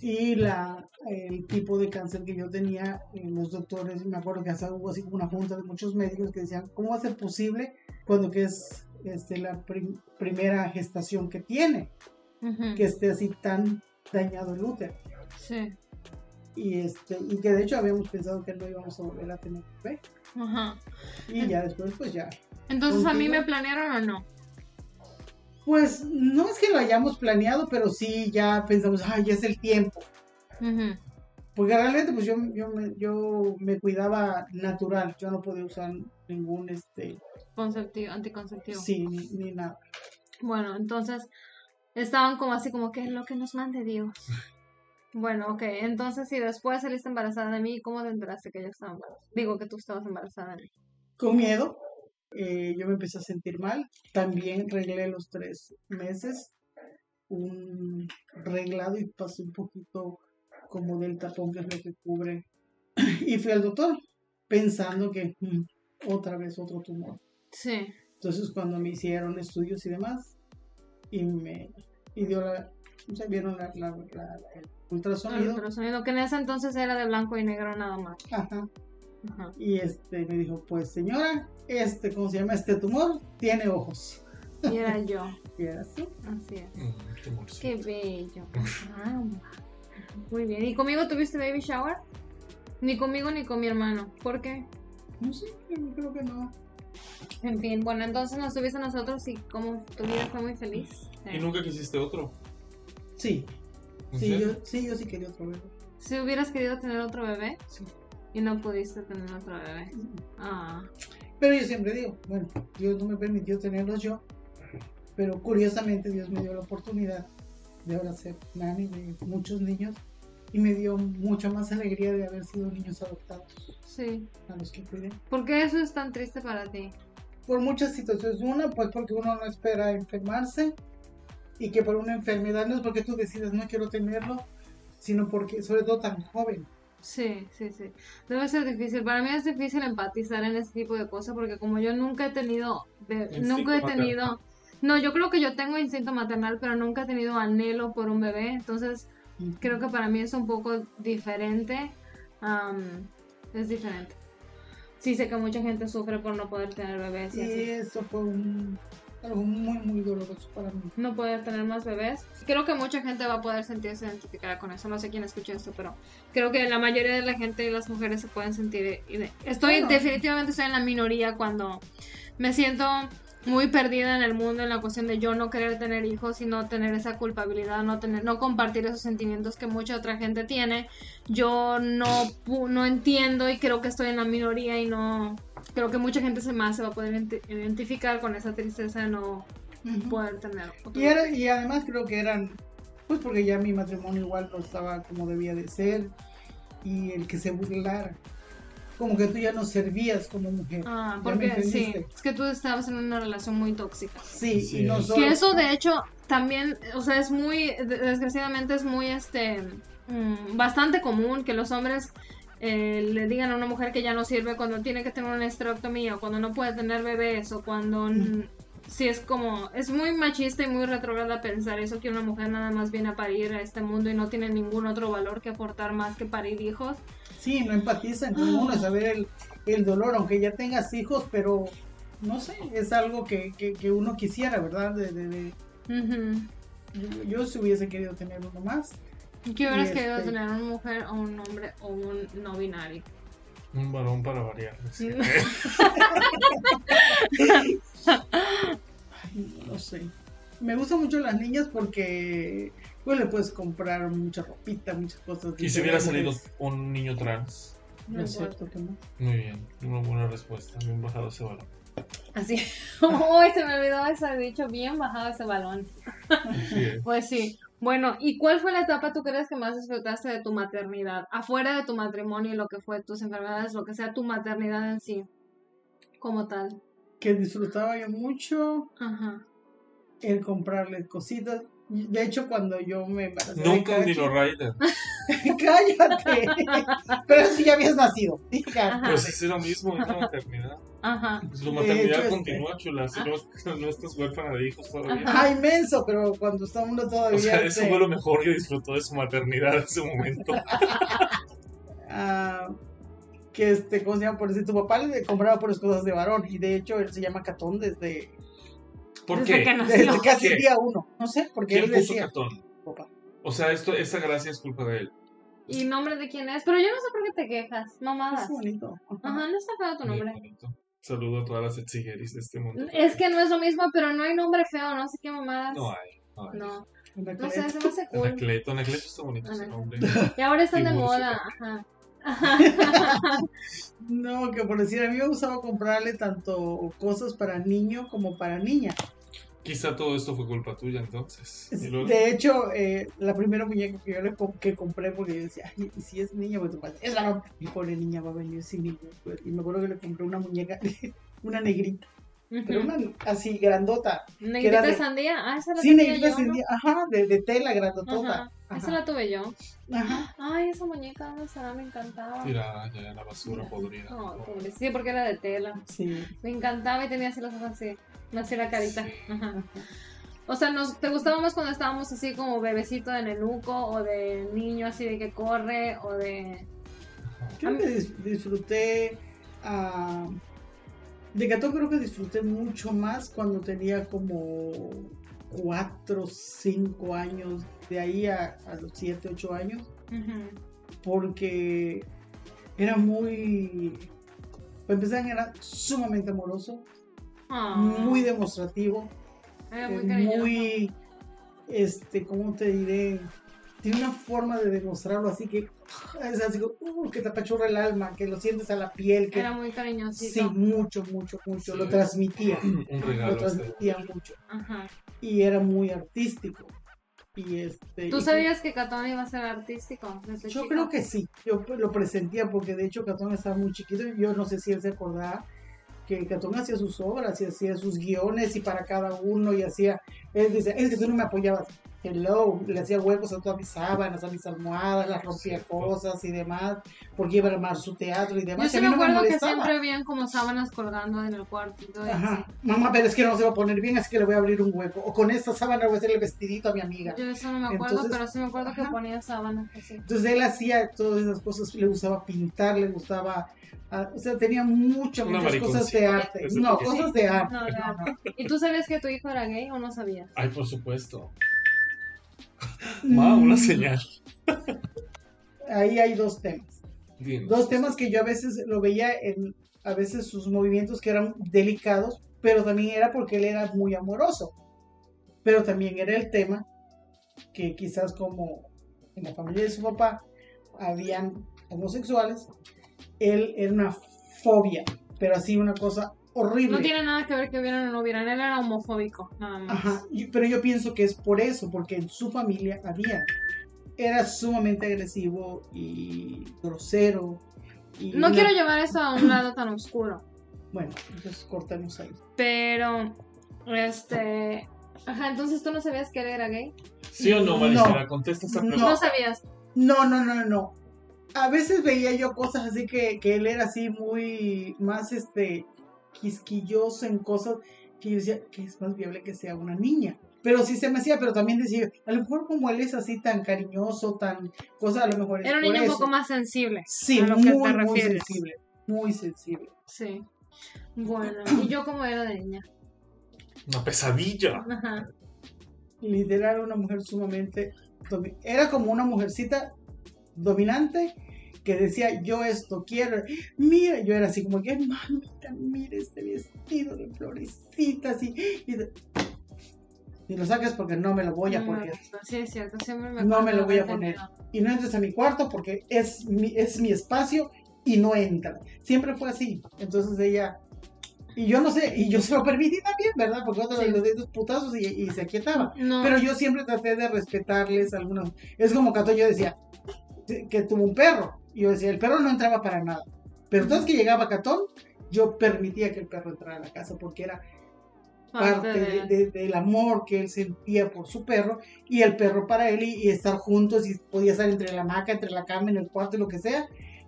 Y la, el tipo de cáncer que yo tenía, eh, los doctores, me acuerdo que hasta hubo así como una junta de muchos médicos que decían, ¿cómo va a ser posible cuando que es este, la prim- primera gestación que tiene, que esté así tan dañado el útero? Sí. Y, este, y que de hecho habíamos pensado que no íbamos a volver a tener bebé. Ajá. Y ya después, pues ya. Entonces, ¿a mí me planearon o no? Pues no es que lo hayamos planeado, pero sí ya pensamos, ay, ya es el tiempo. Porque realmente pues yo, yo, me, yo me cuidaba natural, yo no podía usar ningún, este, Conceptivo, anticonceptivo. sí, ni, ni nada. Bueno, entonces estaban como así como que es lo que nos mande Dios. Bueno, ok, entonces si después saliste embarazada de mí, ¿cómo te enteraste que yo estaba embarazada? Digo que tú estabas embarazada de mí. Con miedo, eh, yo me empecé a sentir mal. También reglé los tres meses, un reglado y pasé un poquito como del tapón, que es lo que cubre. Y fui al doctor pensando que mm, otra vez otro tumor. Sí. Entonces cuando me hicieron estudios y demás, y me y dio la, o sea, vieron la, la- la- el ultrasonido, Pero sonido que en ese entonces era de blanco y negro nada más. ajá, Ajá. y este me dijo, pues señora, este, ¿cómo se llama? Este tumor tiene ojos. Y era yo. Y era así. Así es. Mm. Qué bello. Caramba. Muy bien. ¿Y conmigo tuviste baby shower? Ni conmigo ni con mi hermano. ¿Por qué? No sé, yo creo que no. En fin, bueno, entonces nos tuviste nosotros y como tu vida fue muy feliz. ¿Y nunca quisiste otro? Sí, ¿En sí yo, sí, yo sí quería otro bebé. Si hubieras querido tener otro bebé Sí. Y no pudiste tener otro bebé. Ah, Pero yo siempre digo, bueno, Dios no me permitió tenerlos yo, pero curiosamente Dios me dio la oportunidad de ahora ser nani de muchos niños y me dio mucha más alegría de haber sido niños adoptados sí. a los que cuidé. ¿Por qué eso es tan triste para ti? Por muchas situaciones, una pues porque uno no espera enfermarse y que por una enfermedad no es porque tú decidas no quiero tenerlo, sino porque sobre todo tan joven. Sí, sí, sí. Debe ser difícil. Para mí es difícil empatizar en ese tipo de cosas porque como yo nunca he tenido, nunca he maternal. tenido, no, yo creo que yo tengo instinto maternal, pero nunca he tenido anhelo por un bebé. Entonces creo que para mí es un poco diferente. am, es diferente. Sí sé que mucha gente sufre por no poder tener bebés y Y así. eso fue un, algo muy, muy doloroso para mí. no poder tener más bebés. Creo que mucha gente va a poder sentirse identificada con eso. No sé quién escucha esto, pero creo que la mayoría de la gente y las mujeres se pueden sentir. Estoy Bueno. definitivamente estoy en la minoría cuando me siento muy perdida en el mundo en la cuestión de yo no querer tener hijos y no tener esa culpabilidad, no tener, no compartir esos sentimientos que mucha otra gente tiene. Yo no, no entiendo y creo que estoy en la minoría y no creo que mucha gente se más se va a poder identi- identificar con esa tristeza de no poder tener otro Y, era, y además creo que eran, pues porque ya mi matrimonio igual no estaba como debía de ser, y el que se burlara, como que tú ya no servías como mujer. Ah, ¿Ya me porque sí, es que tú estabas en una relación muy tóxica. Sí, Sí. y no Que solo... Que eso de hecho también, o sea, es muy, de- desgraciadamente es muy, este, mm, bastante común que los hombres eh, le digan a una mujer que ya no sirve cuando tiene que tener una esterectomía, cuando no puede tener bebés, o cuando... mm, Sí, es como, es muy machista y muy retrógrada pensar eso, que una mujer nada más viene a parir a este mundo y no tiene ningún otro valor que aportar más que parir hijos. Sí, no empatizan con uno, saber el, el dolor, aunque ya tengas hijos, pero no sé, es algo que, que, que uno quisiera, ¿verdad? De, de- de- Ujú. yo, yo si hubiese querido tener uno más. ¿Qué hubieras querido este- tener una mujer o un hombre o un no binario? Un varón para variar. sí. Ay, no sé. Me gustan mucho las niñas porque pues le puedes comprar mucha ropita, muchas cosas. ¿Y si hubiera salido un niño trans? No es cierto que no. Muy bien, una buena respuesta. Bien bajado ese balón. Así. Uy, se me olvidó ese dicho, bien bajado ese balón. Sí. Pues sí. Bueno, ¿y cuál fue la etapa tú crees que más disfrutaste de tu maternidad? Afuera de tu matrimonio y lo que fue tus enfermedades, lo que sea tu maternidad en sí, como tal. Que disfrutaba yo mucho Ajá. el comprarle cositas. De hecho, cuando yo me embaracé de Nunca un Cachi- Dino Rider. Cállate. Pero si ya habías nacido. Hija. Ajá. Pues es lo mismo, es la maternidad. Ajá. Pues la maternidad hecho, continúa, chula. Si no, no estás huérfana de hijos todavía. Ay, menso, pero cuando está uno todavía. O sea, eso este, fue lo mejor que disfrutó de su maternidad en ese momento. ah, que este, ¿cómo se llama? Por decir, tu papá le compraba por cosas de varón. Y de hecho, él se llama Catón desde, ¿Por Desde qué? que nació. desde casi ¿Qué? el día uno. No sé, porque ¿Quién él puso decía. Catón? Papá. O sea, esto, esta gracia es culpa de él. ¿Y nombre de quién es? Pero yo no sé por qué te quejas. Mamadas. Es bonito. Ajá. Ajá, no está feo tu nombre. bonito. Saludo a todas las exigueris de este mundo. Es que no es lo mismo, pero no hay nombre feo, no sé qué mamadas. No hay. No hay. No, no sé, se me hace cool. Anacleto, Anacleto está bonito ese nombre. Y ahora están de moda, ajá. No, que por decir, a mí me gustaba comprarle tanto cosas para niño como para niña. Quizá todo esto fue culpa tuya entonces. Y luego- De hecho, eh, la primera muñeca que yo le que compré, porque yo decía, ay, y si es niña, pues tu padre, es la mi pobre niña va a venir sin niño. Pues, Y me acuerdo que le compré una muñeca, una negrita, pero una así grandota. Negrita de sandía. Ah, esa la Sí, tenía negrita yo, sin ¿no? día- ajá, de, de tela grandotota. Ajá. Esa Ajá. la tuve yo. Ajá. Ay, esa muñeca, ¿dónde estará? Me encantaba. Tirada ya en la basura podrida. No, pobre. Sí, porque era de tela. Sí. Me encantaba y tenía así los ojos así. Así la carita. Sí. Ajá. O sea, nos, ¿te gustaba más cuando estábamos así como bebecito de nenuco o de niño así de que corre o de... Que dis- disfruté. ah, de Catón creo que disfruté mucho más cuando tenía como 4, 5 años. De ahí a, a los 7, 8 años. Porque era muy. Para empezar, era sumamente amoroso, Ah, muy demostrativo, era eh, muy muy. Este, ¿cómo te diré? Tiene una forma de demostrarlo así que. Es así como, uh, que te apachurra el alma, que lo sientes a la piel, que Era muy cariñosito. Sí, mucho, mucho, mucho. Sí. Lo transmitía. Un Lo regalo. este. transmitía mucho. Ajá. Y era muy artístico. Y este. ¿Tú y- sabías que Catón iba a ser artístico? desde Yo chico? creo que sí. Yo pues, lo presentía porque de hecho Catón estaba muy chiquito. y Yo no sé si él se acordaba que Catón hacía sus obras y hacía sus guiones y para cada uno y hacía. Él decía, es que tú no me apoyabas. Hello, le hacía huecos a todas mis sábanas, a mis almohadas, las rompía Cierto. cosas y demás, porque iba a armar su teatro y Yo demás. y sí me mí no acuerdo que siempre habían como sábanas colgando en el cuartito. Ajá. así. Mamá, pero es que no se va a poner bien, así que le voy a abrir un hueco. O con esta sábana voy a hacer el vestidito a mi amiga. Yo eso no me acuerdo, Entonces, pero sí me acuerdo que ajá. ponía sábanas así. Entonces él hacía todas esas cosas, le gustaba pintar, le gustaba, ah, o sea, tenía muchas, muchas cosas de arte. No, cosas de arte. No, de arte. ¿Y tú sabías que tu hijo era gay o no sabías? Ay, por supuesto. Ma, una Mm, señal. Ahí hay dos temas. Dos temas que yo a veces lo veía en, a veces sus movimientos que eran delicados, pero también era porque él era muy amoroso. Pero también era el tema que quizás como en la familia de su papá habían homosexuales, él era una fobia, pero así una cosa horrible. No tiene nada que ver que hubieran o no hubieran. Él era homofóbico, nada más. Ajá, pero yo pienso que es por eso, porque en su familia había. Era sumamente agresivo y grosero. Y No una- quiero llevar esto a un lado tan oscuro, Bueno, entonces cortamos ahí. pero este, ajá, entonces tú no sabías que él era gay. ¿Sí o no, No. Marisela? Contesta esta No. No, pregunta. sabías. No, no, no, no. A veces veía yo cosas así que, que él era así muy más este quisquilloso en cosas que yo decía que es más viable que sea una niña. Pero sí se me hacía, pero también decía, a lo mejor como él es así tan cariñoso, tan cosa, a lo mejor es Era un niño un poco más sensible. Sí, a lo que te muy, muy sensible. Muy sensible. Sí. Bueno, y yo como era de niña. Una pesadilla. Ajá. Literal, una mujer sumamente. Era como una mujercita dominante que decía, yo esto quiero. Mira, yo era así como que, mamita, mira este vestido de florecitas y. Y lo saques porque no me lo voy a No, poner. Sí, es cierto, siempre me No me lo voy a poner. Y no entres a mi cuarto porque es mi, es mi espacio y no entra. Siempre fue así. Entonces ella. Y yo no sé, y yo se lo permití también, ¿verdad? Porque otro Sí. le doy dos putazos y, y se aquietaba. No, Pero yo siempre traté de respetarles algunos. Es como Cato, yo decía que tuvo un perro. Y yo decía, el perro no entraba para nada. Pero entonces que llegaba Catón, yo permitía que el perro entrara a la casa porque era Parte de- de- de- del amor que él sentía por su perro y el perro para él y, y estar juntos y podía estar entre la hamaca, entre la cama, en el cuarto y lo que sea.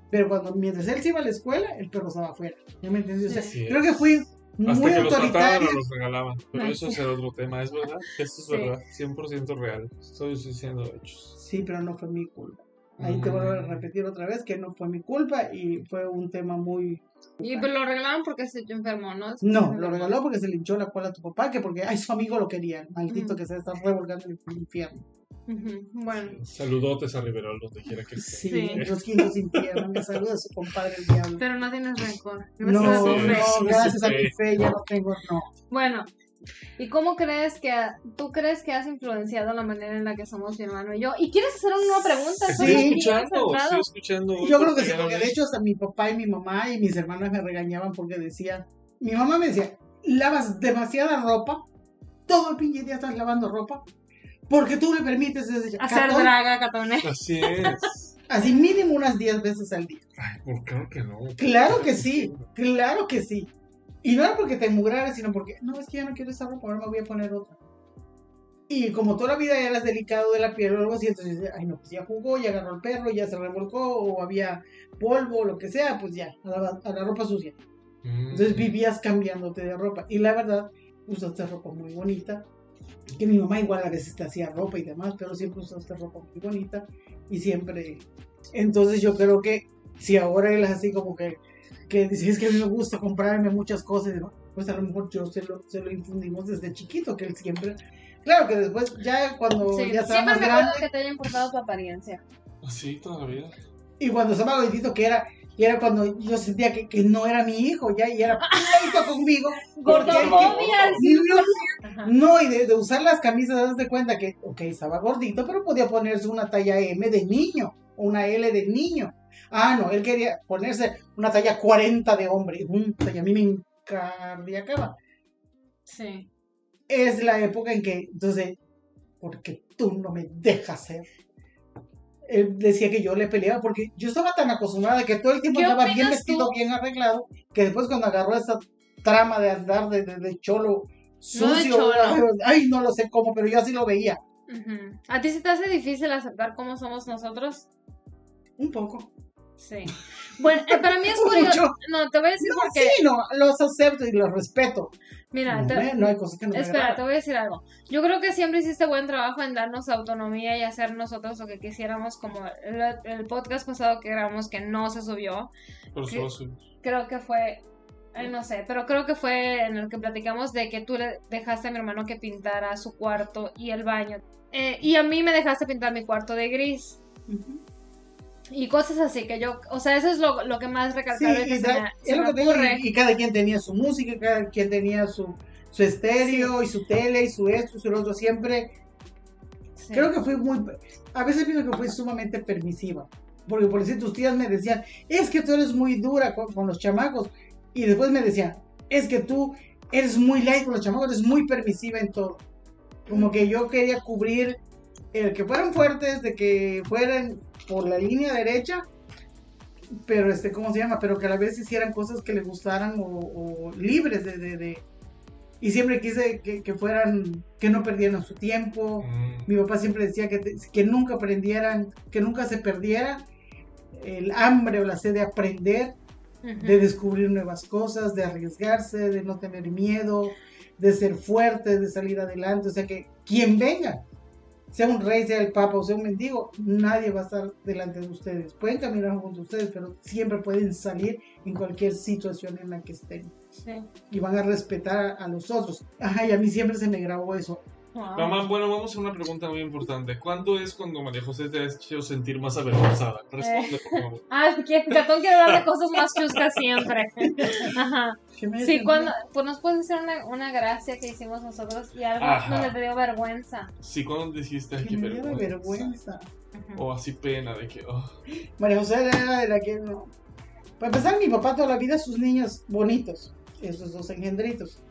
Pero cuando mientras él se iba a la escuela, el perro estaba afuera. ¿Ya me entiendes? O sea, Sí. creo que fui Hasta muy que los o los regalaban. Pero Ay. eso será otro tema, ¿es verdad? Eso es Sí. verdad, 100% real. Estoy diciendo hechos. Sí, pero no fue mi culpa. Ahí te vuelvo a Mm. repetir otra vez que no fue mi culpa y fue un tema muy... Y pues lo regalaron porque se enfermó, ¿no? No, lo regaló porque se le hinchó la cola a tu papá, que porque ay, su amigo lo quería, maldito Ujú. que se está revolcando en el infierno. Bueno, Saludotes a Riverol, donde quiera que esté. Sí, Sí. los quintos infiernos, me saluda a su compadre el diablo. pero no tienes rencor. No, Gracias a tu sí, fe. no, sí, gracias a mi fe ya no tengo, no. Bueno, ¿y cómo crees que tú crees que has influenciado la manera en la que somos mi hermano y yo? ¿Y quieres hacer una pregunta? Estoy Sí. Escuchando, estoy escuchando. Yo creo que sí, porque de hecho hasta mi papá y mi mamá y mis hermanas me regañaban porque decían, mi mamá me decía, lavas demasiada ropa, todo el pinche día estás lavando ropa, porque tú le permites desde Hacer catón, draga, catones. Así es. así mínimo unas 10 veces al día. Ay, pues claro que no. Claro que sí, claro que sí. Y no era porque te mugraras, sino porque, no, es que ya no quiero esa ropa, ahora me voy a poner otra. Y como toda la vida eras delicado de la piel o algo así, entonces, ay, no, pues ya jugó, ya agarró el perro, ya se revolcó, o había polvo, lo que sea, pues ya, a la, a la ropa sucia. Mm. Entonces vivías cambiándote de ropa. Y la verdad, usaste ropa muy bonita. Que mi mamá igual a veces te hacía ropa y demás, pero siempre usaste ropa muy bonita. Y siempre... Entonces yo creo que si ahora él es así como que, que dice, es que a mí me gusta comprarme muchas cosas, demás", pues a lo mejor yo se lo, se lo infundimos desde chiquito, que él siempre... Claro que después, ya cuando Sí, ya estaba más grande, que te haya importado tu apariencia. Así toda la vida. y cuando estaba gordito, que era... Y era cuando yo sentía que, que no era mi hijo ya, y era pleito conmigo. Gordofobia. No. No, y de, de usar las camisas, das de cuenta que, ok, estaba gordito, pero podía ponerse una talla M de niño, o una L de niño. Ah, no, él quería ponerse una talla 40 de hombre. Mm, y a mí me encardiacaba. Sí. Es la época en que, entonces, porque tú no me dejas ser. Él decía que yo le peleaba porque yo estaba tan acostumbrada que todo el tiempo ¿Qué andaba bien vestido, tú? bien arreglado, que después cuando agarró esa trama de andar de, de- de cholo No de sucio, cholo. ay, no lo sé cómo, pero yo así lo veía. ¿A ti se te hace difícil aceptar cómo somos nosotros? Un poco. Sí. Bueno, eh, para mí es curioso. Mucho. No, te voy a decir No, porque. sí, no, los acepto y los respeto. Mira, no, te- me- no hay cosas que no me Espera, te voy a decir algo. Yo creo que siempre hiciste buen trabajo en darnos autonomía y hacer nosotros lo que quisiéramos, como el, el podcast pasado que grabamos que no se subió. Por Sí. su- Creo que fue, ay, no sé, pero creo que fue en el que platicamos de que tú le dejaste a mi hermano que pintara su cuarto y el baño. Eh, y a mí me dejaste pintar mi cuarto de gris. Ujú. Y cosas así que yo, o sea, eso es lo, lo que más Sí, recalcable que y, se me, se me ocurre. cada quien tenía su música, cada quien tenía su, su estéreo y su tele y su esto y su otro. Siempre Sí. creo que fui muy. A veces pienso que fui sumamente permisiva. Porque por decir, tus tías me decían, es que tú eres muy dura con, con los chamacos. Y después me decían, es que tú eres muy light con los chamacos, eres muy permisiva en todo. Como que yo quería cubrir el que fueran fuertes, de que fueran por la línea derecha, pero este, ¿cómo se llama? Pero que a la vez hicieran cosas que les gustaran o, o libres de, de- de- Y siempre quise que, que fueran, que no perdieran su tiempo. Mm. Mi papá siempre decía que, te- que nunca aprendieran, que nunca se perdiera el hambre o la sed de aprender, Ujú. de descubrir nuevas cosas, de arriesgarse, de no tener miedo, de ser fuerte, de salir adelante. O sea que quien venga, sea un rey, sea el papa o sea un mendigo, nadie va a estar delante de ustedes. Pueden caminar junto a ustedes, pero siempre pueden salir en cualquier situación en la que estén. Sí. Y van a respetar a los otros. Ajá, y a mí siempre se me grabó eso. Wow. Mamá, bueno, vamos a una pregunta muy importante. ¿Cuándo es cuando María José te ha hecho sentir más avergonzada? Responde, por favor. Ah, porque Catón quiere darle cosas más chuscas siempre. Ajá. ¿Qué me Sí, cuando, pues nos puedes hacer una, una gracia que hicimos nosotros y algo Ajá. donde te dio vergüenza. Sí, cuando dijiste, Que me vergüenza. vergüenza. Ujú. O así pena de que, oh, María José era de la que no. Para empezar, mi papá toda la vida sus niños bonitos, esos dos engendritos.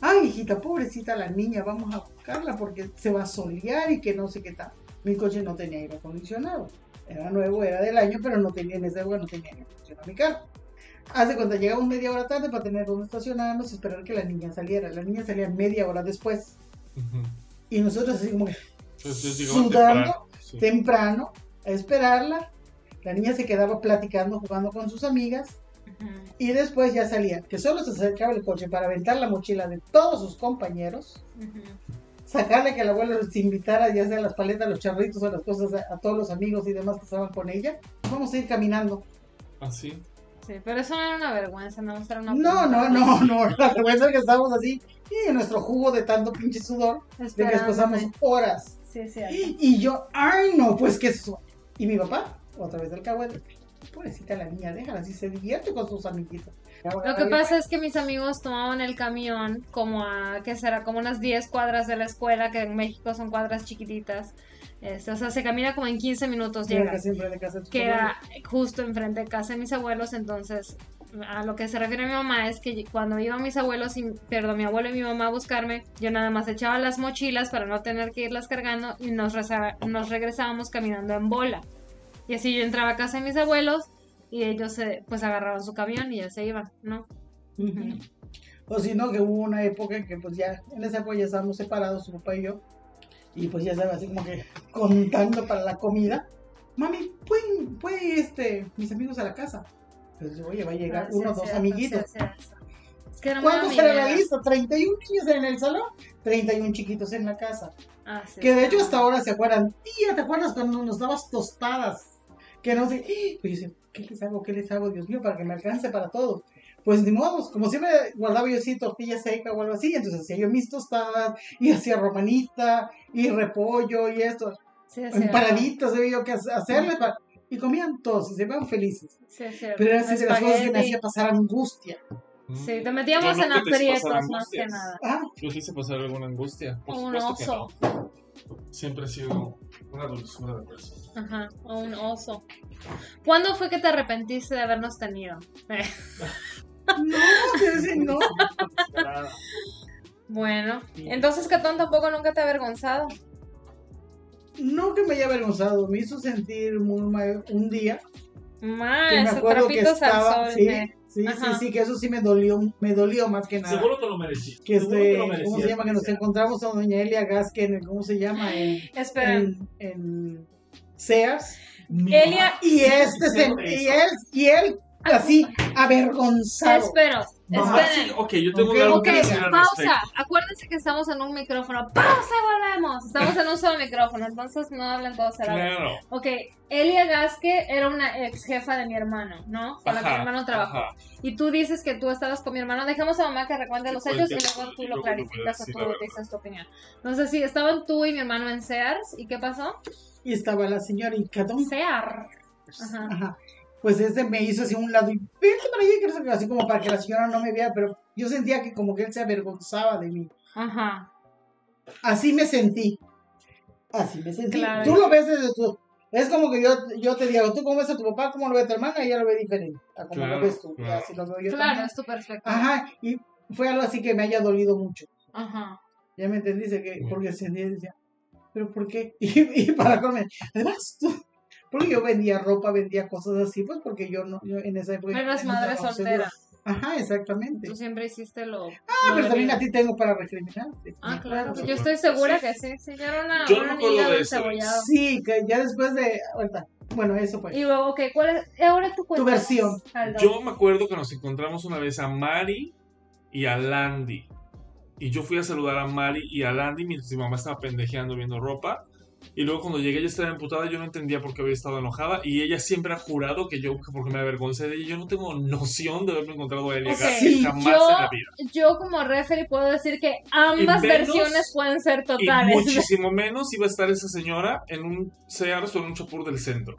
Ay, hijita, pobrecita la niña, vamos a buscarla porque se va a solear y que no sé qué tal. Mi coche no tenía aire acondicionado. Era nuevo, era del año, pero no tenía en esa época no tenía aire acondicionado mi carro. Haz de cuenta, llegamos media hora tarde para tener donde estacionarnos y esperar que la niña saliera. La niña salía media hora después. Ujú. Y nosotros así como que Entonces Sudando. temprano, sí. temprano a esperarla. La niña se quedaba platicando, jugando con sus amigas. Y después ya salía, que solo se acercaba el coche para aventar la mochila de todos sus compañeros, sacarle que el abuelo les invitara ya sea las paletas, los charritos o las cosas a, a todos los amigos y demás que estaban con ella. Vamos a ir caminando. Así. Sí, pero eso no era una vergüenza, no era una No, no, no, no, la vergüenza es que estábamos así y en nuestro jugo de tanto pinche sudor, de que pasamos horas. Sí, sí. Y yo, ay no, pues que eso. Y mi papá, otra vez del cahuete, pobrecita la niña, déjala así, se divierte con sus amiguitos. Lo que pasa es que mis amigos tomaban el camión como a, ¿qué será? Como unas 10 cuadras de la escuela, que en México son cuadras chiquititas. Este, o sea, se camina como en 15 minutos Llega de casa de sus Que era justo enfrente de casa de mis abuelos, entonces a lo que se refiere mi mamá es que cuando iban mis abuelos, y, perdón, mi abuelo y mi mamá a buscarme, yo nada más echaba las mochilas para no tener que irlas cargando y nos, nos regresábamos caminando en bola. Y así yo entraba a casa de mis abuelos y ellos se, pues agarraban su camión y ya se iban, ¿no? O si no, que hubo una época en que pues ya, en esa época ya estábamos separados, su papá y yo, y pues ya estaba así como que contando para la comida. Mami, ¿pueden, pueden este, mis amigos a la casa? Entonces, oye, va a llegar Ah, uno o dos amiguitos. sí, sí, sí. Es que ¿Cuántos lista? 31 niños en el salón, 31 chiquitos en la casa. Ah, sí, Que de hecho hasta ahora se acuerdan, tía, ¿te acuerdas cuando nos dabas tostadas? Que no sé, ¡eh! pues yo decía, ¿qué les hago? ¿Qué les hago? Dios mío, para que me alcance para todo. Pues ni modo, como siempre guardaba yo así tortilla seca o algo así, entonces hacía yo mis tostadas y hacía romanita y repollo y esto, Sí, sí, empanaditas, había yo que hace- hacerle para- y comían todos y se veían felices. Sí, sí. Pero era así de las cosas que me hacía pasar angustia. Sí, te metíamos Yo en aprietos más que nada. Ah, Yo sí hice pasar alguna angustia. Por un supuesto que oso. no. Siempre he sido una dulzura de persona. Ajá, o un oso. ¿Cuándo fue que te arrepentiste de habernos tenido? No, te decía, no. Bueno, entonces Catón tampoco nunca te ha avergonzado. No que me haya avergonzado, me hizo sentir muy mal un día. Más, que me acuerdo que trapitos al estaba, sol. sí, eh. Sí, sí, Ajá. sí, que eso sí me dolió, me dolió más que nada. Seguro te lo merecías. que Seguro este, te lo ¿cómo se llama? Que nos encontramos a doña Elia Gasque en el, ¿cómo se llama? En, Espera, en, en Sears. Elia- Y este se, y eso. él, y él así avergonzado. espero, esperen. sí, ok, yo tengo Ok, algo Ok, que decir al pausa. respecto. Acuérdense que estamos en un micrófono. Pausa y volvemos. Estamos en un solo micrófono, entonces no hablan todos a la vez. Claro. Ok, Elia Gasque era una ex jefa de mi hermano, ¿no? Con la que mi hermano trabajó. ajá. Y tú dices que tú estabas con mi hermano. Dejamos a mamá que recuente Sí, los hechos y luego tú lo clarificas o tú dices tu opinión. Entonces, sí, estaban tú y mi hermano en Sears. ¿Y qué pasó? Y estaba la señora y Catón. Sears. Ajá. Ajá. Pues este me hizo hacia un lado y vete para allá, que no sé qué", así como para que la señora no me viera, pero yo sentía que como que él se avergonzaba de mí. Ajá. Así me sentí. Así me sentí. Claro. Tú lo ves desde tu... Es como que yo, yo te digo, tú cómo ves a tu papá, cómo lo ve a tu hermana, ella lo ve diferente. A como Claro, lo ves tú. claro. Así lo veo yo Claro, también. es tu perspectiva. Ajá, y fue algo así que me haya dolido mucho. Ajá. Ya me entendiste que, porque sentía, decía, pero ¿por qué? Y, y para comer, además tú, porque yo vendía ropa, vendía cosas así, pues porque yo no, yo en esa época. Eras no madre estaba soltera. Ajá, exactamente. Tú siempre hiciste lo. Ah, lo pero también a ti tengo para recriminarte. Ah, Me claro. acuerdo. Yo estoy segura que sí. Sí, yo era una, Yo no una me acuerdo niña de cebollado. Sí, que ya después de, ahorita, bueno, eso fue. Y luego, ok, ¿cuál es? Ahora tu cuenta. versión. Yo me acuerdo que nos encontramos una vez a Mari y a Landy. Y yo fui a saludar a Mari y a Landy mientras mi mamá estaba pendejeando viendo ropa. Y luego cuando llegué ella estaba emputada, yo no entendía por qué había estado enojada. Y ella siempre ha jurado que yo, que porque me avergoncé de ella, yo no tengo noción de haberme encontrado a Elia Ok, García sí, jamás yo- en la vida. Yo como referee puedo decir que ambas Y menos- versiones pueden ser Y totales. muchísimo menos iba a estar esa señora en un Sears o en un Chapur del centro.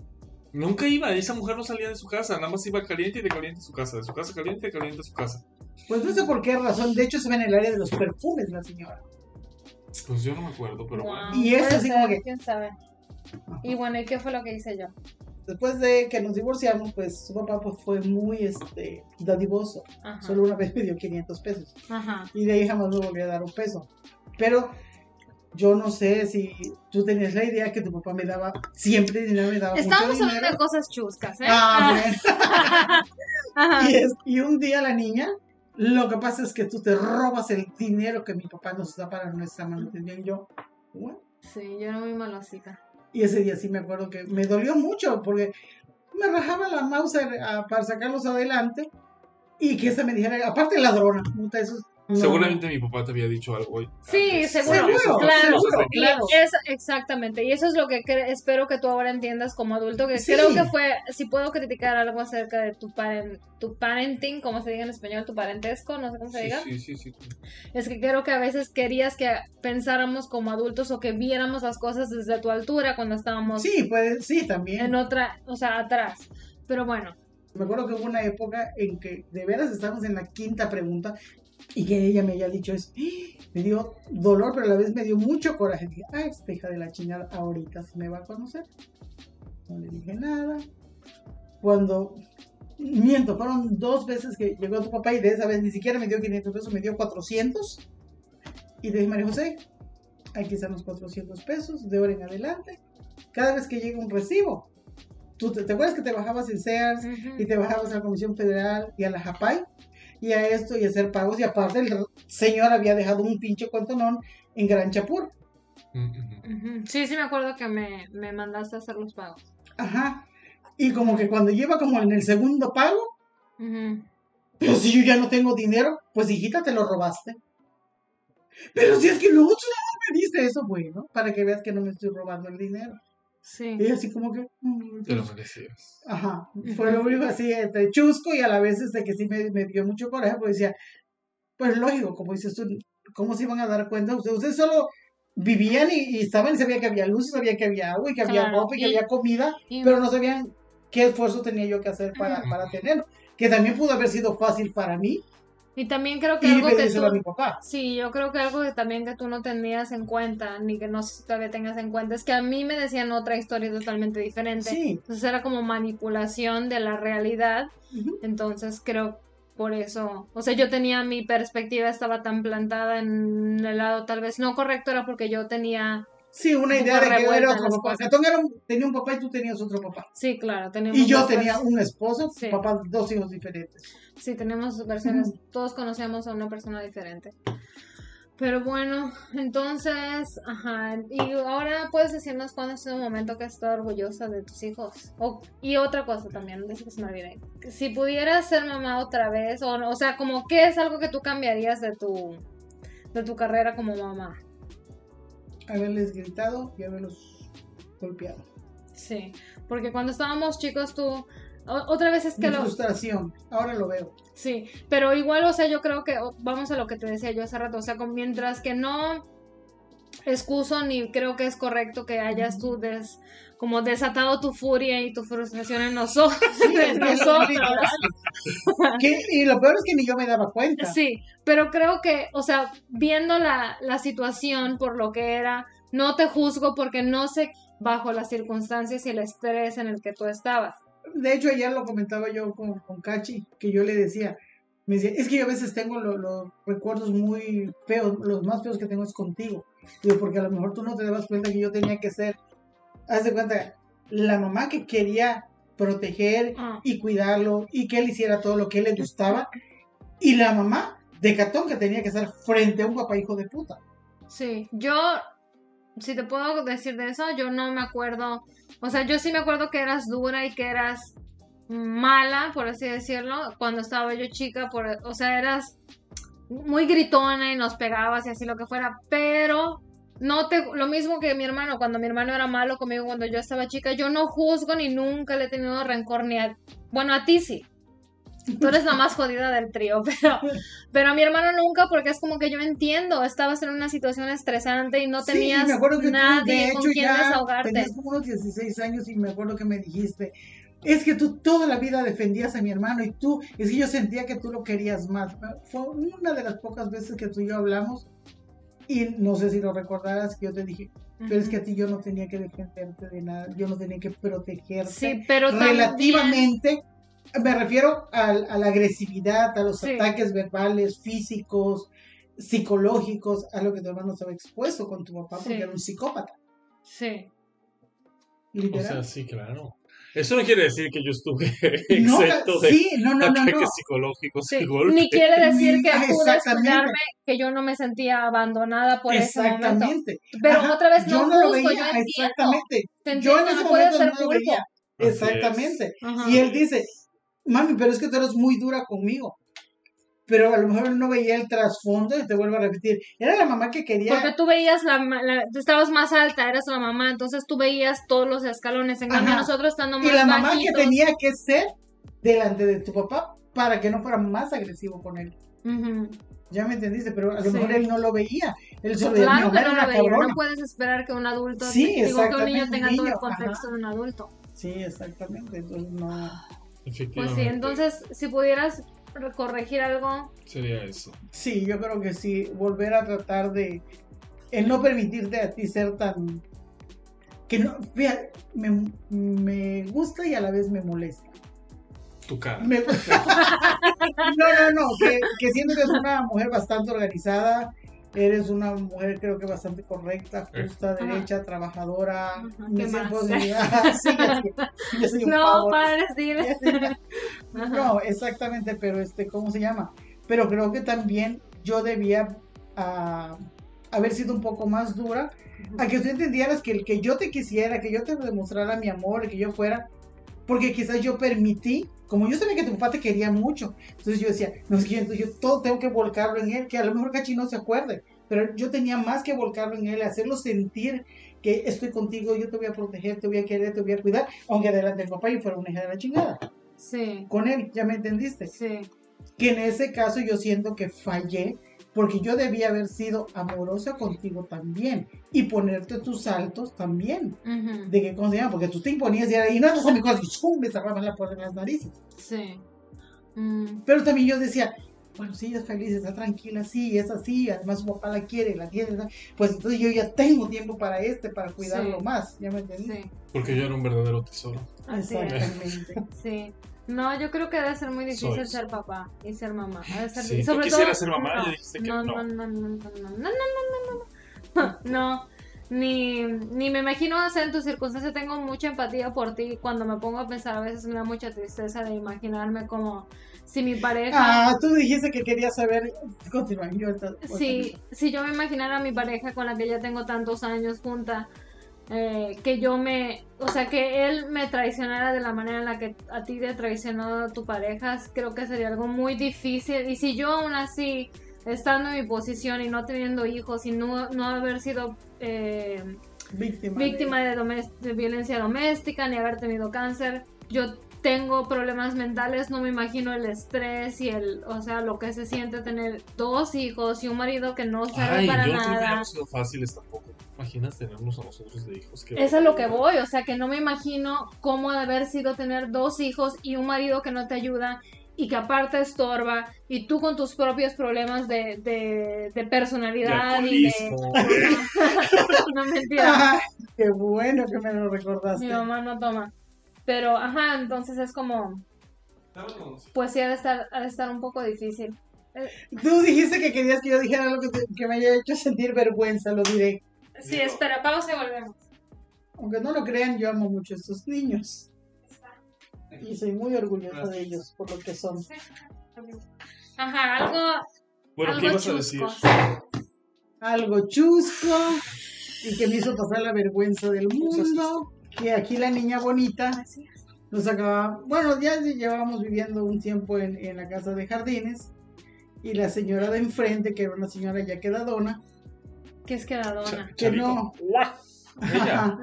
Nunca iba, esa mujer no salía de su casa, nada más iba caliente y de caliente a su casa, de su casa caliente y de caliente a su casa. Pues no sé por qué razón, de hecho se ve en el área de los perfumes la señora. Pues yo no me acuerdo, pero Wow, bueno. Y es puede así ser, como que- ¿Quién sabe? Y bueno, ¿y qué fue lo que hice yo? Después de que nos divorciamos, pues su papá pues, fue muy este, dadivoso. Ajá. Solo una vez me dio 500 pesos. Ajá. y de ahí jamás me volví a dar un peso. Pero yo no sé si tú tenías la idea que tu papá me daba siempre dinero, me daba Estábamos mucho hablando dinero. de cosas chuscas, ¿eh? Ah, bueno. Ajá. Y, es- y un día la niña, lo que pasa es que tú te robas el dinero que mi papá nos da para nuestra manutención. Yo, "What?". Sí, yo era muy malosita. Y ese día sí me acuerdo que me dolió mucho porque me rajaba la mouse para sacarlos adelante y que esa me dijera, aparte ladrona, puta, eso es- no. Seguramente mi papá te había dicho algo hoy. Sí, antes. seguro, Seguro, claro. seguro, Y claro. es- exactamente, y eso es lo que espero que tú ahora entiendas como adulto, que Sí. creo que fue, si puedo criticar algo acerca de tu, paren, tu parenting, como se diga en español, tu parentesco, no sé cómo se Sí, diga, sí, sí, sí. es que creo que a veces querías que pensáramos como adultos o que viéramos las cosas desde tu altura cuando estábamos Sí, pues sí, también. en otra, o sea, atrás. Pero bueno, Me acuerdo que hubo una época en que de veras estábamos en la quinta pregunta y que ella me haya dicho eso. Me dio dolor, pero a la vez me dio mucho coraje. Dije, ah, esta hija de la chingada ahorita se me va a conocer. No le dije nada. Cuando, miento, fueron dos veces que llegó tu papá y de esa vez ni siquiera me dio 500 pesos, me dio 400. Y le dije, María José, aquí están los 400 pesos de ahora en adelante. Cada vez que llegue un recibo, tú te, ¿te acuerdas que te bajabas en Sears y te bajabas a la Comisión Federal y a la JAPAI y a esto y hacer pagos y aparte el señor había dejado un pinche cuentonón en Gran Chapur. Sí, sí me acuerdo que me, me mandaste a hacer los pagos. Ajá. Y como que cuando lleva como en el segundo pago, Ujú. pero si yo ya no tengo dinero, pues hijita te lo robaste. Pero si es que luego no me dice eso, bueno, para que veas que no me estoy robando el dinero. Sí. Y así como que... mm, Te lo merecías. Ajá, fue lo único así entre chusco y a la vez este que sí me, me dio mucho coraje, porque decía, pues lógico, como dices tú, ¿cómo se iban a dar cuenta? Ustedes, ustedes solo vivían y, y estaban y sabían que había luz, sabían que había agua y que había Claro, ropa y que había comida, y- pero no sabían qué esfuerzo tenía yo que hacer para, para tenerlo. Que también pudo haber sido fácil para mí Y también creo que y algo que tú... a mi papá. Sí, yo creo que algo que también que tú no tenías en cuenta, ni que no sé si todavía tengas en cuenta, es que a mí me decían otra historia totalmente diferente. Sí. Entonces era como manipulación de la realidad. Entonces creo por eso, o sea, yo tenía mi perspectiva, estaba tan plantada en el lado tal vez no correcto, era porque yo tenía, Sí, una Un idea de que era otro papá. Catón era un- tenía un papá y tú tenías otro papá. sí, claro, teníamos Y yo tenía un esposo, Sí. papá, dos hijos diferentes. Sí, tenemos versiones, todos conocíamos a una persona diferente. Pero bueno, entonces, ajá, y ahora puedes decirnos cuándo es un momento que estás orgullosa de tus hijos. O- y otra cosa también, de que se me olvide. Si pudieras ser mamá otra vez, o, o sea, como qué es algo que tú cambiarías de tu, de tu carrera como mamá. Haberles gritado y haberlos golpeado. Sí, porque cuando estábamos chicos tú, otra vez es que lo... frustración, ahora lo veo. Sí, pero igual, o sea, yo creo que vamos a lo que te decía yo hace rato, o sea, mientras que no excuso ni creo que es correcto que hayas tú des, como desatado tu furia y tu frustración en nosotros, en nosotros. Que- y lo peor es que ni yo me daba cuenta. Sí, pero creo que, o sea, viendo la, la situación por lo que era, no te juzgo porque no sé bajo las circunstancias y el estrés en el que tú estabas. De hecho, ayer lo comentaba yo con, con Cachi, que yo le decía, me decía, es que yo a veces tengo lo- los recuerdos muy feos, los más feos que tengo es contigo. Digo, porque a lo mejor tú no te dabas cuenta que yo tenía que ser, haz de cuenta, la mamá que quería proteger Ah. y cuidarlo y que él hiciera todo lo que él le gustaba, y la mamá de Catón que tenía que estar frente a un papá hijo de puta. Sí, yo, si te puedo decir de eso, yo no me acuerdo, o sea, yo sí me acuerdo que eras dura y que eras mala, por así decirlo, cuando estaba yo chica, por, o sea, eras muy gritona y nos pegabas y así lo que fuera, pero no te, lo mismo que mi hermano, cuando mi hermano era malo conmigo cuando yo estaba chica, yo no juzgo ni nunca le he tenido rencor ni a, bueno, a ti sí. Tú eres la más jodida del trío, pero, pero a mi hermano nunca porque es como que yo entiendo, estabas en una situación estresante y no Sí, tenías me acuerdo que tú, de con hecho, quien ya desahogarte. tenías como unos 16 años y me acuerdo que me dijiste, es que tú toda la vida defendías a mi hermano y tú, es que yo sentía que tú lo querías más. Fue una de las pocas veces que tú y yo hablamos y no sé si lo recordarás que yo te dije, pero es que a ti yo no tenía que defenderte de nada, yo no tenía que protegerte. Sí, pero también- relativamente, me refiero a, la agresividad, a los Sí. ataques verbales, físicos, psicológicos a lo que tu hermano estaba expuesto con tu papá porque Sí. era un psicópata. Sí. O sea, sí, claro. Eso no quiere decir que yo estuve no, exento de sí, no, ataques no. psicológicos Sí, y golpes. Ni quiere decir que Ah, pude escucharme que yo no me sentía abandonada por ese momento. Exactamente. Pero Ajá, otra vez no, yo no lo veía, yo exactamente. Te Yo en ese no puede momento ser no lo culpa. veía. Exactamente. Y él dice, mami, pero es que tú eres muy dura conmigo. Pero a lo mejor él no veía el trasfondo, y te vuelvo a repetir, era la mamá que quería... Porque tú veías, la, la- tú estabas más alta, eras la mamá, entonces tú veías todos los escalones. En cambio, Ajá. nosotros estando más Y la mamá bajitos. que tenía que ser delante de tu papá para que no fuera más agresivo con él. Ujú. Ya me entendiste, pero a lo Sí. mejor él no lo veía. Él solo mi Claro que era no una lo veía. cabrona. No puedes esperar que un adulto, Sí, digo, que un niño tenga un todo el niño, contexto de un adulto. Sí, exactamente. Entonces no... Pues sí, entonces, si pudieras corregir algo, Sería eso. Sí, yo creo que sí, volver a tratar de el no permitirte a ti ser tan que no, fíjate, me, me gusta y a la vez me molesta. Tu cara. Me gusta. No, no, no, que, que siento que eres una mujer bastante organizada, eres una mujer creo que bastante correcta, justa, Ajá. derecha, trabajadora, Ajá, ¿qué más? de- sí, es que yo soy un no, padres, dile. No, exactamente, pero este, ¿cómo se llama? Pero creo que también yo debía ah, haber sido un poco más dura, a que tú entendieras que el que yo te quisiera, que yo te demostrara mi amor, que yo fuera, porque quizás yo permití, como yo sabía que tu papá te quería mucho, entonces yo decía, no yo, entonces yo todo tengo que volcarlo en él, que a lo mejor Cachi no se acuerde, pero yo tenía más que volcarlo en él, hacerlo sentir que estoy contigo, yo te voy a proteger, te voy a querer, te voy a cuidar, aunque delante del papá yo fuera una hija de la chingada, Sí, con él, ¿ya me entendiste? sí. que en ese caso yo siento que fallé porque yo debía haber sido amorosa contigo también y ponerte tus saltos también. De que, ¿cómo se llama? Porque tú te imponías y, era, y no mi cosa y ¡chum! me cerraban la puerta en las narices. Sí. Mm, Pero también yo decía, bueno, sí, ella es feliz, está tranquila, sí, es así, además su papá la quiere, la tiene, pues entonces yo ya tengo tiempo para este, para cuidarlo Sí. más, ¿ya me entendí? sí, Porque yo era un verdadero tesoro. así es. Exactamente. Sí. No, yo creo que debe ser muy difícil Soy. ser papá y ser mamá. Ha de ser Sí, sobre quisieras todo, ser mamá, no, ya dijiste que no, no. no, no, no, no, no, no, no, no, no, no, no, ni, ni me imagino hacer en tu circunstancia. Tengo mucha empatía por ti. Cuando me pongo a pensar, a veces me da mucha tristeza de imaginarme como si mi pareja Ah, tú dijiste que querías saber, continúa, yo mismo. si yo me imaginara a mi pareja con la que ya tengo tantos años junta, eh, que yo me, o sea, que él me traicionara de la manera en la que a ti te traicionó tu pareja, creo que sería algo muy difícil. Y si yo aún así, estando en mi posición y no teniendo hijos y no, no haber sido eh, víctima. víctima de violencia doméstica ni haber tenido cáncer, yo tengo problemas mentales, no me imagino el estrés y el, o sea, lo que se siente tener dos hijos y un marido que no sabe Ay, para yo no creo que nada. hayamos sido fáciles tampoco. Imaginas tenernos a nosotros de hijos. Qué Es a lo que voy, o sea, que no me imagino cómo de haber sido tener dos hijos y un marido que no te ayuda y que aparte estorba y tú con tus propios problemas de, de, de De personalidad y de... no mentira. Qué bueno que me lo recordaste. Mi mamá no toma. Pero, ajá, entonces es como, pues sí, ha de estar, ha de estar un poco difícil. Tú dijiste que querías que yo dijera algo que, te- que me haya hecho sentir vergüenza, lo diré. Sí, espera, pausa y volvemos. Aunque no lo crean, yo amo mucho a estos niños. Y soy muy orgullosa de ellos por lo que son. Ajá, algo, Bueno, ¿qué algo ibas a decir? chusco. Algo chusco y que me hizo pasar la vergüenza del mundo. Que aquí la niña bonita nos acaba. Bueno, ya llevábamos viviendo un tiempo en, en la casa de jardines. Y la señora de enfrente, que era una señora ya quedadona, ¿Qué es quedadona? Que no, Ella.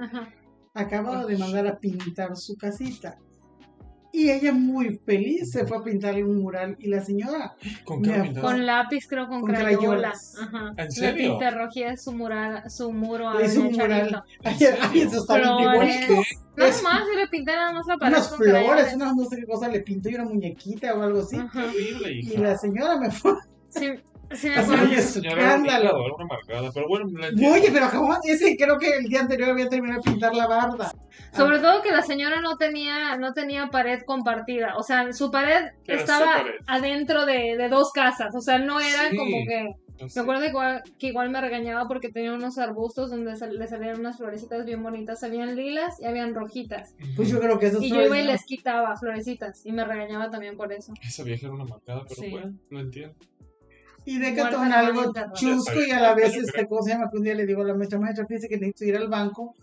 Ajá. de mandar a pintar su casita. Y ella muy feliz se fue a pintarle un mural y la señora, ¿Con qué pintaste? Con lápiz, creo, con, Con crayola. Ajá. ¿En Le serio? pinté rojía su mural, su muro a le Doña mural. Charito. Ay, serio? ay, eso está bien bonito. Nada Es- más, yo le pinté nada más la pared Unas con flores, crayolas. unas no sé qué cosa le pintó y una muñequita o algo así. Ajá. Y la señora me fue. Sí, sí Así escándalo. pero bueno. Oye, pero acabó, ese creo que el día anterior había terminado de pintar la barda. Sobre todo que la señora no tenía, no tenía pared compartida. O sea, su pared Era estaba su pared. adentro de, de dos casas. O sea, no era Sí. como que. Me acuerdo igual, que igual me regañaba porque tenía unos arbustos donde sal- le salían unas florecitas bien bonitas. Habían lilas y habían rojitas. Pues yo creo que eso Y yo iba y les quitaba florecitas. Y me regañaba también por eso. Esa vieja era una marcada, pero Sí. bueno, lo entiendo. Y Decathlon Guarda algo la chusco y a la vez, este, ¿cómo se llama? Que un día le digo a la maestra, maestra, fíjese que necesito ir al banco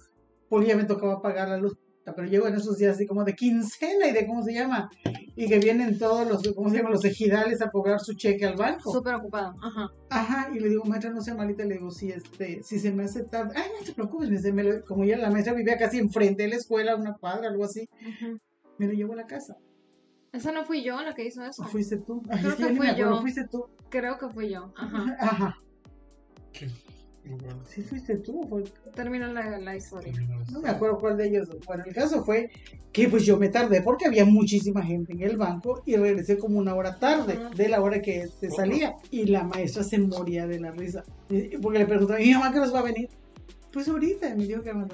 porque ya me tocaba pagar la luz. Pero llego en esos días así como de quincena y de cómo se llama. Y que vienen todos los, ¿cómo se llama? Los ejidales a cobrar su cheque al banco. Súper ocupado. Ajá. Ajá, y le digo, maestra, no sea malita, le digo, si este, si se me hace tarde, ay, no te preocupes, me dice, me lo- como ya la maestra vivía casi enfrente de la escuela, una cuadra, algo así, me lo llevo a la casa. Esa no fui yo la que hizo eso. ¿O fuiste tú? Ay, Creo es que fui me yo. fuiste tú. Creo que fui yo. Ajá. Ajá. Qué- muy bueno. ¿Sí fuiste tú o fue Termina la, la historia. No me acuerdo cuál de ellos. Bueno, el caso fue que pues yo me tardé porque había muchísima gente en el banco y regresé como una hora tarde de la hora que este, salía. Y la maestra se moría de la risa. Porque le preguntaba, ¿y mi mamá qué nos va a venir? Pues ahorita, me dijo que no.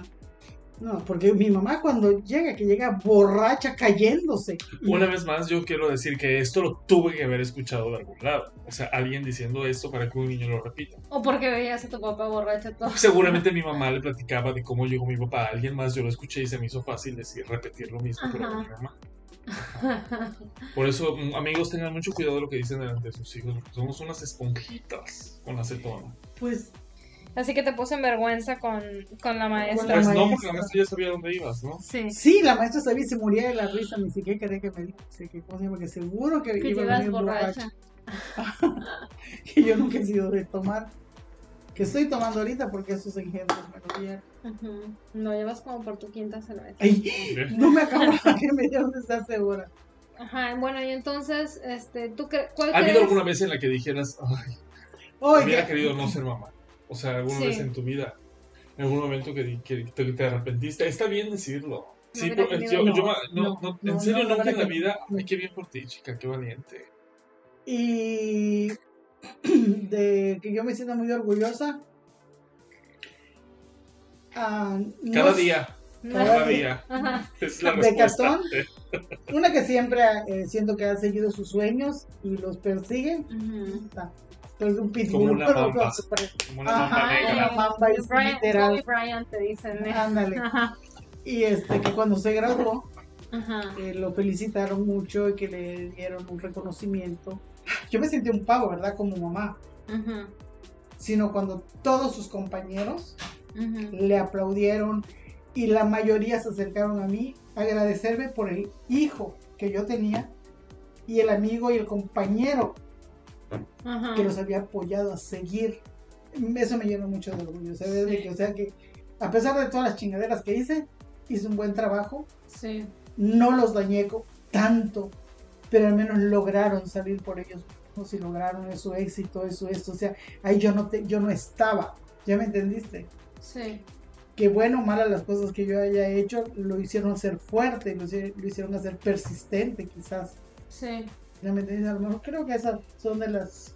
No, porque mi mamá cuando llega, que llega borracha, cayéndose. Una vez más, yo quiero decir que esto lo tuve que haber escuchado de algún lado. O sea, alguien diciendo esto para que un niño lo repita. O porque veías a tu papá borracho todo. Seguramente mi mamá le platicaba de cómo llegó mi papá a alguien más. Yo lo escuché y se me hizo fácil decir, repetir lo mismo, pero mi mamá. Por eso, mm, amigos, tengan mucho cuidado de lo que dicen delante de sus hijos, porque somos unas esponjitas con acetona. Pues Así que te puse en vergüenza con, con la maestra. Pues no, porque la maestra ya sabía dónde ibas, ¿no? Sí. sí, la maestra sabía y se moría de la risa. Ni siquiera quería que me dijese que, ¿cómo se llama? que seguro que, Que iba a venir borracha. que yo nunca he sido de tomar. Que estoy tomando ahorita porque esos engendros me lo dieron. No, llevas como por tu quinta cerveza. No me acabo de que me dieron de estar segura. Ajá, bueno, y entonces, este, ¿tú cre ¿cuál ¿Ha habido crees? alguna vez en la que dijeras, ay, hubiera Oiga, querido no ser mamá? O sea, alguna Sí. vez en tu vida, en algún momento que, di- que te, te arrepentiste. Está bien decirlo. Sí, hubiera pero yo, yo no, ma- no, no, no, no, en serio, no, nunca no, en la no. vida. Ay, qué bien por ti, chica, qué valiente. y de que yo me siento muy orgullosa. ah, no Cada día, No. cada día. Ajá. Es la ¿De cartón? Una que siempre eh, siento que ha seguido sus sueños y los persigue. Ujú. Está. Es un Como pitbull, una pero mamba. con super- Como una mamba Ajá, negra. una mamba es Brian, literal. Kobe Bryant te dicen, ¿eh? Ándale. Ajá. Y este que cuando se graduó, Ajá. eh, lo felicitaron mucho y que le dieron un reconocimiento. Yo me sentí un pavo, ¿verdad? Como mamá. Sino cuando todos sus compañeros le aplaudieron y la mayoría se acercaron a mí a agradecerme por el hijo que yo tenía y el amigo y el compañero Ajá. que los había apoyado a seguir. Eso me llenó mucho de orgullo. O sea, desde Sí. que, o sea, que a pesar de todas las chingaderas que hice, hice un buen trabajo. Sí. No los dañé tanto, pero al menos lograron salir por ellos mismos y lograron su éxito, eso, esto. O sea, ahí yo no, te, yo no estaba. ¿Ya me entendiste? Sí. que bueno o malas las cosas que yo haya hecho, lo hicieron ser fuerte, lo, lo hicieron hacer persistente quizás. Sí. Creo que esas son de las...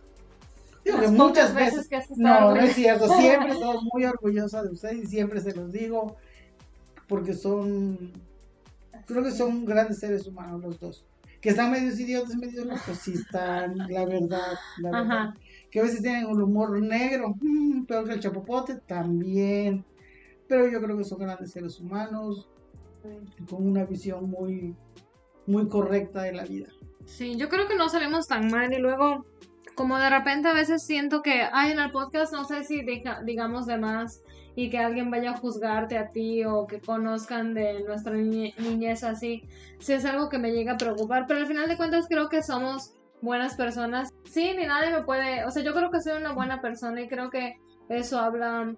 Digo Las que pocas muchas veces que has No, no es cierto. Siempre estoy muy orgullosa de ustedes y siempre se los digo porque son... Creo que son grandes seres humanos los dos. Que están medios idiotas, medios locos, sí están, la verdad, la verdad. Ajá. Que a veces tienen un humor negro, mm, peor que el chapopote, también. Pero yo creo que son grandes seres humanos con una visión muy, muy correcta de la vida. Sí, yo creo que no salimos tan mal y luego, como de repente a veces siento que, ay, en el podcast no sé si diga- digamos de más y que alguien vaya a juzgarte a ti o que conozcan de nuestra niñe- niñez así, sí es algo que me llega a preocupar, pero al final de cuentas creo que somos buenas personas. Sí, ni nadie me puede, o sea, yo creo que soy una buena persona y creo que eso habla...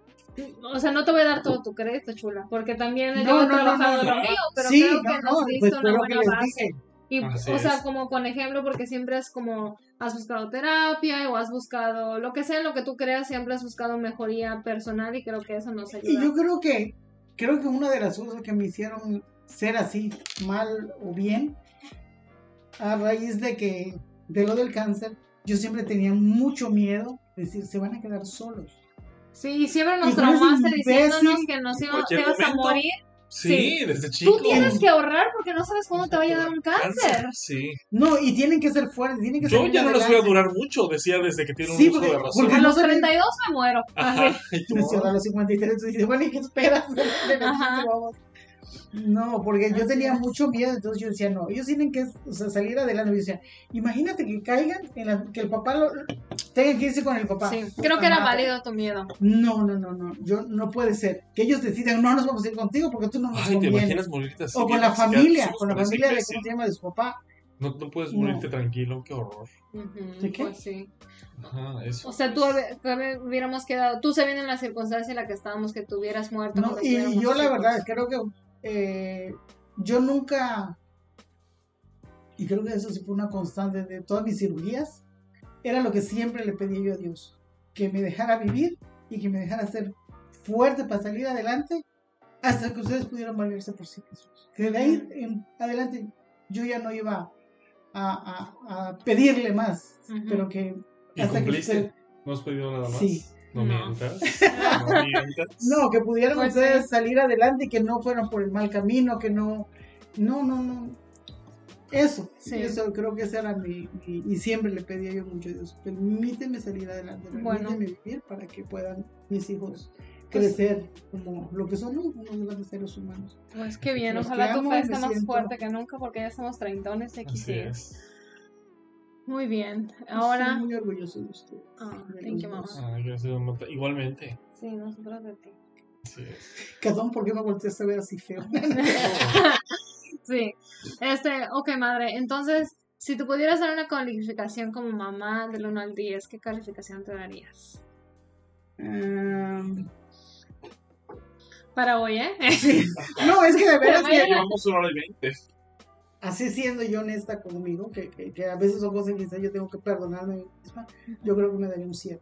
O sea, no te voy a dar todo tu crédito, chula, porque también yo he trabajado no, lo no. mío, pero sí, creo no, que no, nos pues diste una buena base. dije. Y, Así o sea, es. como con ejemplo, porque siempre es como, has buscado terapia o has buscado, lo que sea, lo que tú creas, siempre has buscado mejoría personal y creo que eso nos ayuda. Y yo creo que, creo que una de las cosas que me hicieron ser así, mal o bien, a raíz de que, de lo del cáncer, yo siempre tenía mucho miedo de decir, se van a quedar solos. Sí, y siempre nos traumaste diciéndonos que nos te ibas a morir Sí, desde chico. Tú tienes que ahorrar porque no sabes cuándo te vaya a dar un cáncer. Sí. No, y tienen que ser fuertes, tienen que Yo ya no les voy a durar mucho, decía desde que tiene un Sí, uso porque- de razón. porque- A no los se ve- 32 me muero. Ajá. Tú, Mencionó a los 53, tú dices, bueno, ¿y qué esperas? Ajá. No, porque yo tenía es. mucho miedo, entonces yo decía, no, ellos tienen que o sea, salir adelante. Yo decía, imagínate que caigan, en la- que el papá lo, tenga que irse con el papá. Sí, creo que era válido tu miedo. No, no, no, no, yo no puede ser. Que ellos decidan, no nos vamos a ir contigo porque tú no nos Ay, ¿te imaginas morirte así? O con que la familia, con la familia de, se llama? de su papá. No, no puedes No. morirte tranquilo, qué horror. ¿De qué? Pues sí. Ajá, eso. O sea, tú hubiéramos quedado, tú en la circunstancia en la que estábamos que tú hubieras muerto. No, y yo la verdad creo que eh, yo nunca, y creo que eso sí fue una constante de todas mis cirugías, era lo que siempre le pedía yo a Dios, que me dejara vivir y que me dejara ser fuerte para salir adelante hasta que ustedes pudieran valerse por sí mismos. Que de ahí en adelante yo ya no iba a, a- a pedirle más, pero que ¿Y hasta que cumpliste? usted- ¿No has pedido nada más? Sí. No, No. mientas. No mientas. No, que pudieran Pues ustedes sí. salir adelante y que no fueran por el mal camino, que no, no, no, no. Eso, Sí. eso creo que ese era mi, mi- y siempre le pedía yo mucho a Dios, permíteme salir adelante, Bueno. permíteme vivir para que puedan mis hijos Pues- crecer como lo que son ¿no? unos grandes seres humanos. Pues qué bien, Los ojalá que tu fe esté más siento- fuerte que nunca porque ya somos treintones y Muy bien, Estoy ahora... muy orgulloso de usted. Ah, de thank you, mamá. Ah, gracias, mamá. Igualmente. Sí, nosotros de ti. Es. Catón, ¿por qué me volteaste a ver así feo? Sí, este, ok, madre, entonces, si tú pudieras dar una calificación como mamá del 1 al 10, ¿qué calificación te darías? Um, Para hoy, ¿eh? sí. No, es que de veras que llevamos una hora y veinte. Así siendo yo honesta conmigo, que, que, que a veces son cosas que quizás yo tengo que perdonarme misma, yo creo que me daría un 7.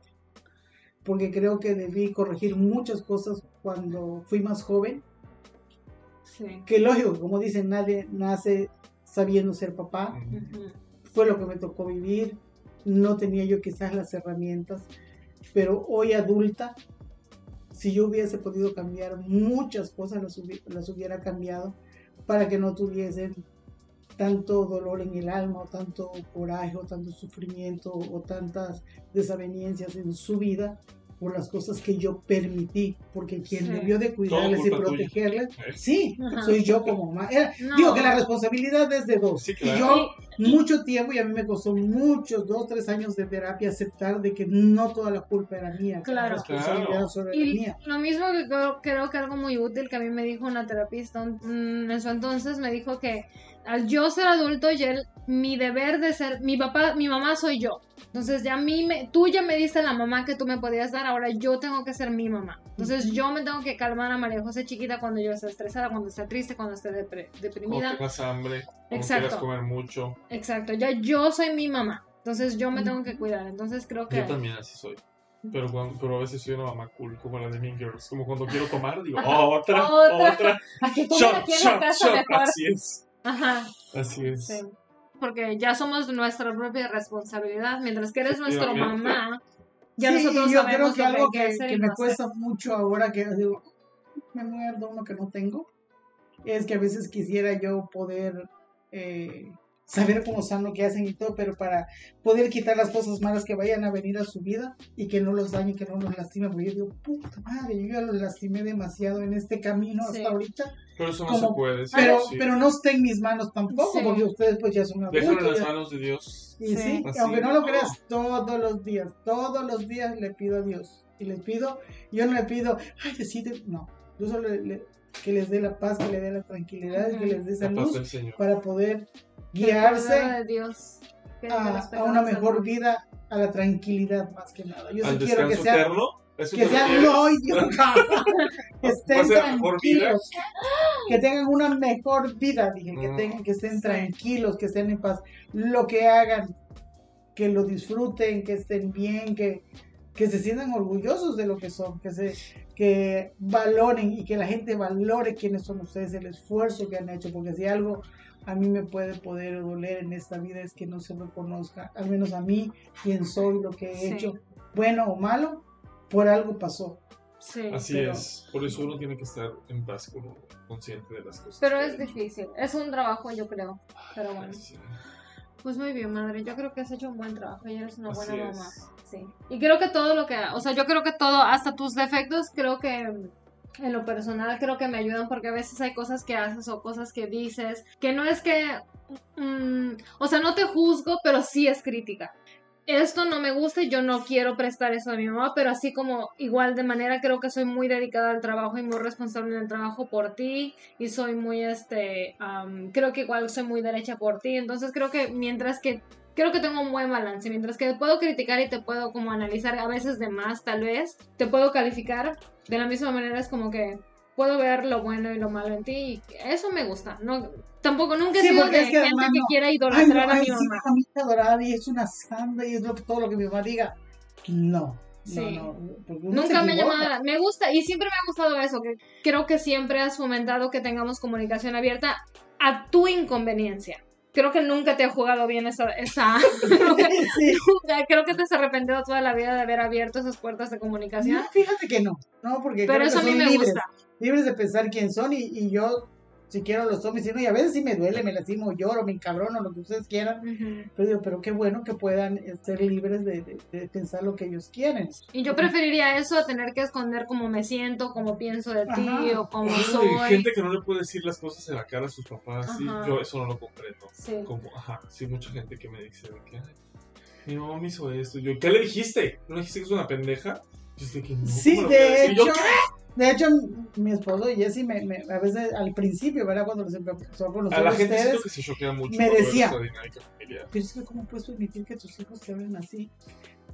Porque creo que debí corregir muchas cosas cuando fui más joven. Sí. Que lógico, como dicen, nadie nace sabiendo ser papá. Fue lo que me tocó vivir. No tenía yo quizás las herramientas. Pero hoy adulta, si yo hubiese podido cambiar muchas cosas, las, hubi- las hubiera cambiado para que no tuviesen tanto dolor en el alma, o tanto coraje, o tanto sufrimiento, o tantas desavenencias en su vida por las cosas que yo permití, porque quien Sí. debió de cuidarles y tuya. protegerles, Eh, sí, Ajá. soy yo como mamá. Era- No. Digo que la responsabilidad es de dos. Sí, Y claro. yo mucho tiempo y a mí me costó muchos, dos, tres años de terapia aceptar de que no toda la culpa era mía, Claro. la responsabilidad Claro. solo era Y mía. lo mismo que creo, creo que algo muy útil que a mí me dijo una terapista mm, en su entonces, me dijo que al yo ser adulto, ya el- mi deber de ser, mi papá, mi mamá soy yo. Entonces ya a mí, me, tú ya me diste la mamá que tú me podías dar, ahora yo tengo que ser mi mamá. Entonces yo me tengo que calmar a María José chiquita cuando yo esté estresada, cuando esté triste, cuando esté depre- Cuando deprimida. tengas hambre, cuando Exacto. quieras comer mucho. Exacto, ya yo soy mi mamá. Entonces yo me tengo que cuidar. Entonces creo que... Yo también así soy. Pero, cuando, pero a veces soy una mamá cool, como la de Mean Girls. Como cuando quiero tomar, digo, "Oh, otra, Otra. otra. Aquí tú Shot, aquí en la shot, casa shot". mejor. Así es. Ajá. Así es. Sí. Porque ya somos nuestra propia responsabilidad. Mientras que eres nuestra mamá, ya Sí, nosotros yo sabemos creo que algo que, me no hacer. cuesta mucho ahora que digo, me muerdo uno que no tengo, es que a veces quisiera yo poder eh, saber cómo están lo que hacen y todo, pero para poder quitar las cosas malas que vayan a venir a su vida y que no los dañen, que no los lastimen, porque yo digo, puta madre, yo ya los lastimé demasiado en este camino Sí. hasta ahorita, Pero eso no Como- se puede. sí, pero, sí. pero no está en mis manos tampoco, Sí. porque ustedes pues ya son Déjalo en las manos de Dios. y Sí. Así. aunque no lo creas, todos los días, todos los días le pido a Dios. Y les pido, yo no le pido, ay, decide, no. Yo solo le- le- que les dé la paz, que le dé la tranquilidad, que les dé esa La paz luz del Señor. para poder guiarse Dios, a, una mejor vida, a la tranquilidad más que nada. Yo sí quiero que sea, eterno. ¿Eso que sean, no, idiota, que estén tranquilos, que tengan una mejor vida, dije, que Mm. tengan, que estén tranquilos, que estén en paz, lo que hagan, que lo disfruten, que estén bien, que, que se sientan orgullosos de lo que son, que se que valoren y que la gente valore quiénes son ustedes, el esfuerzo que han hecho, porque si algo a mí me puede poder doler en esta vida es que no se reconozca, al menos a mí, quién soy, lo que he Sí. hecho, bueno o malo, por algo pasó. Sí. Así pero- es. Por eso uno tiene que estar en paz con uno, consciente de las cosas. Pero es difícil. Es un trabajo, yo creo. Pero bueno. Sí. Pues muy bien, madre. Yo creo que has hecho un buen trabajo y eres una Así buena es. mamá. Sí. Y creo que todo lo que. O sea, yo creo que todo, hasta tus defectos, creo que en lo personal, creo que me ayudan porque a veces hay cosas que haces o cosas que dices que no es que. mm, o sea, no te juzgo, pero sí es crítica. Esto no me gusta y yo no quiero prestar eso a mi mamá, pero así como igual de manera creo que soy muy dedicada al trabajo y muy responsable en el trabajo por ti y soy muy este creo que igual soy muy derecha por ti entonces creo que mientras que creo que tengo un buen balance mientras que puedo criticar y te puedo como analizar a veces de más tal vez te puedo calificar de la misma manera es como que puedo ver lo bueno y lo malo en ti y eso me gusta no tampoco nunca he Sí, sido de es que gente además que quiera Ay, no, idolatrar a mi sí, mamá dorada y es una santa y es lo, todo lo que mi mamá diga. No, Sí. no, no. Nunca me llamado, me gusta y siempre me ha gustado eso, que creo que siempre has fomentado que tengamos comunicación abierta a tu inconveniencia. Creo que nunca te ha jugado bien esa, esa Sí. nunca, creo que te has arrepentido toda la vida de haber abierto esas puertas de comunicación. No, fíjate que no, no, porque pero creo eso a que mí son me libres, gusta. libres de pensar quién son y, y yo, si quiero, los tomo y y a veces sí me duele, me lastimo, lloro, me encabrono, lo que ustedes quieran, Ujú. pero digo, pero qué bueno que puedan ser libres de, de- de pensar lo que ellos quieren. Y yo preferiría eso a tener que esconder cómo me siento, cómo pienso de ti Ajá. o cómo Ay, soy. gente que no le puede decir las cosas en la cara a sus papás, Ajá. yo eso no lo comprendo. Sí. Como, ajá, sí, mucha gente que me dice que, ay, mi mamá me hizo esto. Yo, ¿qué le dijiste? ¿No le dijiste que es una pendeja? Yo estoy que no. Sí, ¿cómo le voy a de hecho, Yo, de hecho, mi esposo y Jesse, me, me- a veces al principio, ¿verdad? Cuando los empezó a conocer a la gente ustedes, que se mucho me decía- pero es que ¿cómo puedes permitir que tus hijos te hablen así?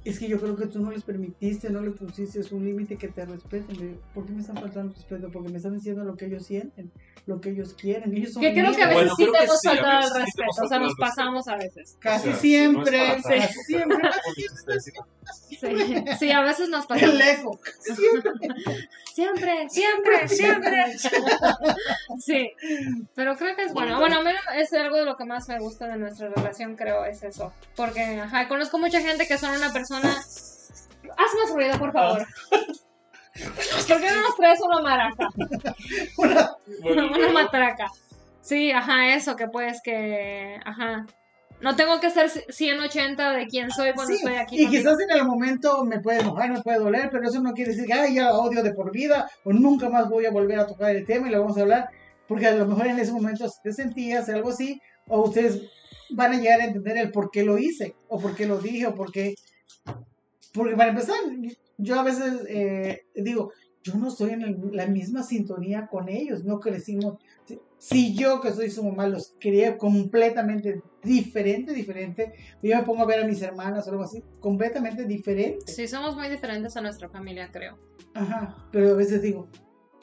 Es que yo creo que tú no les permitiste, no le pusiste un límite que te respeten. ¿Por qué me están faltando el respeto? Porque me están diciendo lo que ellos sienten, lo que ellos quieren. Ellos son Que creo que a veces Bueno, sí te hemos sí, faltado sí te respeto, o sea, nos pasamos a veces. Casi O sea, siempre, no tanto, siempre. sí, Sí, sí, a veces nos pasamos. El eco. Siempre, siempre, siempre. Sí, pero creo que es bueno. Bueno, a mí es algo de lo que más me gusta de nuestra relación, creo, es eso. Porque, ajá, conozco mucha gente que son una persona... Haz más ruido, por favor. ¿Por qué no nos traes una maraca? Bueno, Una matraca. Sí, ajá, eso, que pues que... Ajá. No tengo que ser 180 de quién soy cuando Sí, estoy aquí. y contigo. quizás en el momento me puede enojar, me puede doler, pero eso no quiere decir que "Ay, ya odio de por vida o nunca más voy a volver a tocar el tema y lo vamos a hablar, porque a lo mejor en ese momento te sentías algo así, o ustedes van a llegar a entender el por qué lo hice, o por qué lo dije, o por qué. Porque para empezar, yo a veces eh, digo, yo no estoy en el- la misma sintonía con ellos, no crecimos. Si- Si yo, que soy su mamá, los crié completamente diferente, diferente, yo me pongo a ver a mis hermanas o algo así, completamente diferente. Sí, somos muy diferentes a nuestra familia, creo. Ajá, pero a veces digo,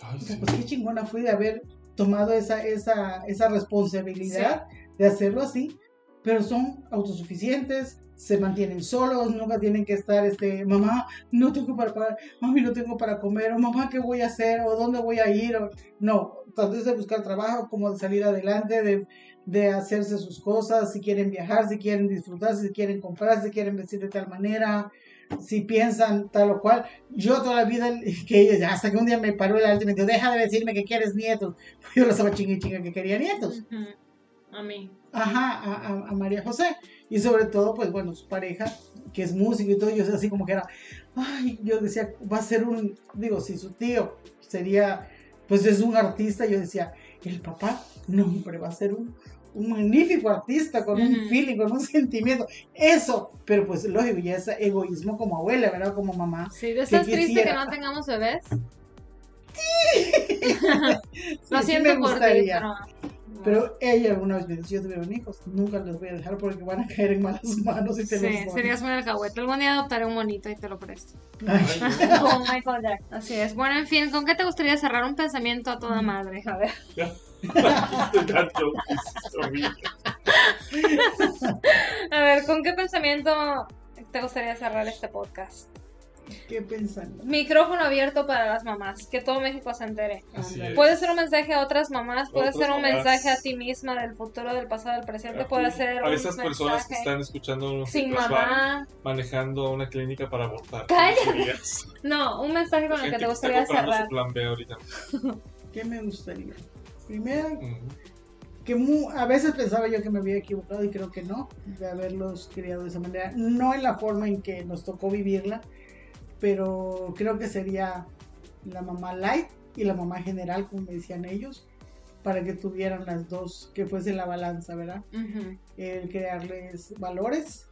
Ay, "Puta, sí. pues qué chingona fui de haber tomado esa, esa, esa responsabilidad de hacerlo así, pero son autosuficientes, se mantienen solos, nunca tienen que estar, este, mamá, no tengo para pagar, mami, no tengo para comer, o mamá, ¿qué voy a hacer? o dónde voy a ir, o no, tanto es de buscar trabajo como de salir adelante, de, de hacerse sus cosas, si quieren viajar, si quieren disfrutar, si quieren comprar, si quieren vestir de tal manera, si piensan tal o cual. Yo toda la vida, que hasta que un día me paró el alto y me dijo, deja de decirme que quieres nietos. Yo lo estaba chingue y chingue que quería nietos. A mí. Ajá, a, a- a María José. Y sobre todo, pues bueno, su pareja, que es músico y todo, yo así como que era, ay, yo decía, va a ser un, digo, si su tío sería, pues es un artista, yo decía, el papá, no, hombre, va a ser un, un magnífico artista, con un feeling, con un sentimiento, eso, pero pues lógico, ya es egoísmo como abuela, ¿verdad? Como mamá. Sí, ¿de estás triste que no tengamos bebés? Sí, Lo sí siento me por ti, pero... Pero ella alguna vez me si yo tuviera hijos, nunca los voy a dejar porque van a caer en malas manos y te Sí, los doy". serías muy alcahuete. Algún día adoptaré un monito y te lo presto. Como Michael Jackson. Así es. Bueno, en fin, ¿con qué te gustaría cerrar un pensamiento a toda madre? A ver. A ver, ¿con qué pensamiento te gustaría cerrar este podcast? ¿Qué pensando? Micrófono abierto para las mamás, que todo México se entere. Así Ándale. es. Puede ser un mensaje a otras mamás, puede Otras ser un mamás. mensaje a ti misma del futuro, del pasado, del presente, puede ser a un esas personas que están escuchando sin mamá. manejando a una clínica para abortar. Cállate. No, un mensaje con el que te gustaría cerrar. su plan B ahorita. ¿Qué me gustaría? Primero, Mm. que mu- a veces pensaba yo que me había equivocado y creo que no, de haberlos criado de esa manera. No en la forma en que nos tocó vivirla, pero creo que sería la mamá light y la mamá general, como me decían ellos, para que tuvieran las dos, que fuese la balanza, ¿verdad? El crearles valores,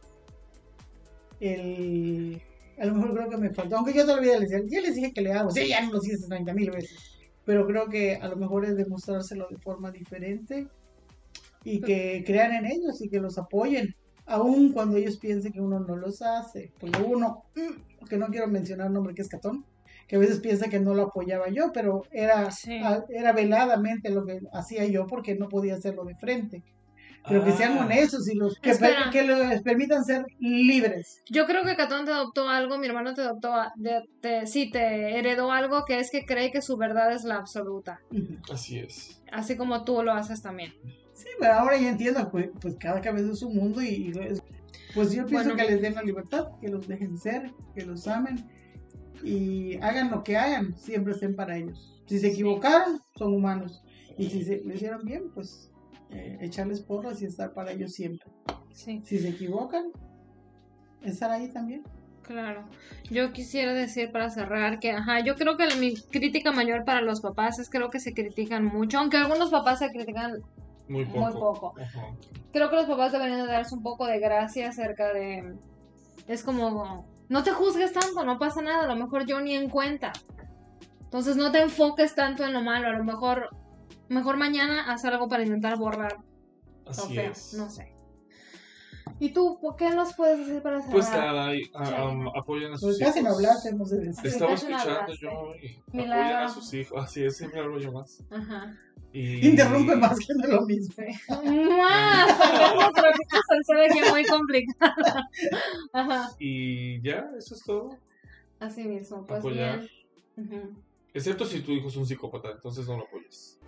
el... A lo mejor creo que me faltó, aunque yo todavía les decía, ya les dije que le hago, sí, ya no lo hice 30 mil veces, pero creo que a lo mejor es demostrárselo de forma diferente y que crean en ellos y que los apoyen, aun cuando ellos piensen que uno no los hace. Porque uno, mm, que no quiero mencionar un nombre que es Catón, que a veces piensa que no lo apoyaba yo, pero era, Sí. a- era veladamente lo que hacía yo porque no podía hacerlo de frente. Pero que sean Ah. honestos y los que, per- Espera. que les permitan ser libres. Yo creo que Catón te adoptó algo, mi hermano te adoptó, a- de- te- sí, te heredó algo que es que cree que su verdad es la absoluta. Así es. así como tú lo haces también. Sí, pero ahora ya entiendo, pues, pues cada cabeza es su mundo y, y es- pues yo pienso Bueno. que les den la libertad, que los dejen ser, que los amen y hagan lo que hagan, siempre estén para ellos. Si se equivocaron, son humanos y si se lo hicieron bien, pues eh, echarles porras y estar para ellos siempre. Sí, Si se equivocan, estar ahí también. claro. Yo quisiera decir para cerrar que, ajá, yo creo que mi crítica mayor para los papás es creo que se critican mucho, aunque algunos papás se critican Muy poco. Muy poco. Ajá. creo que los papás deberían de darse un poco de gracia acerca de... Es como, no te juzgues tanto, no pasa nada, a lo mejor yo ni en cuenta. Entonces no te enfoques tanto en lo malo, a lo mejor, mejor mañana haz algo para intentar borrar Así es. no sé. ¿Y tú, qué nos puedes decir para cerrar? Pues nada, am, apoyen a Pues sus casi no hijos. hablaste, de decir. Te estaba casi no escuchando yo y apoyen a sus hijos. Así es, siempre hablo yo más. Ajá. Y... Interrumpe más que no lo mismo. Más, otra ve que es muy complicada. Ajá. Y ya, eso es todo. Así mismo, pues Apoyar. bien. Excepto si tu hijo es un psicópata, entonces no lo apoyes.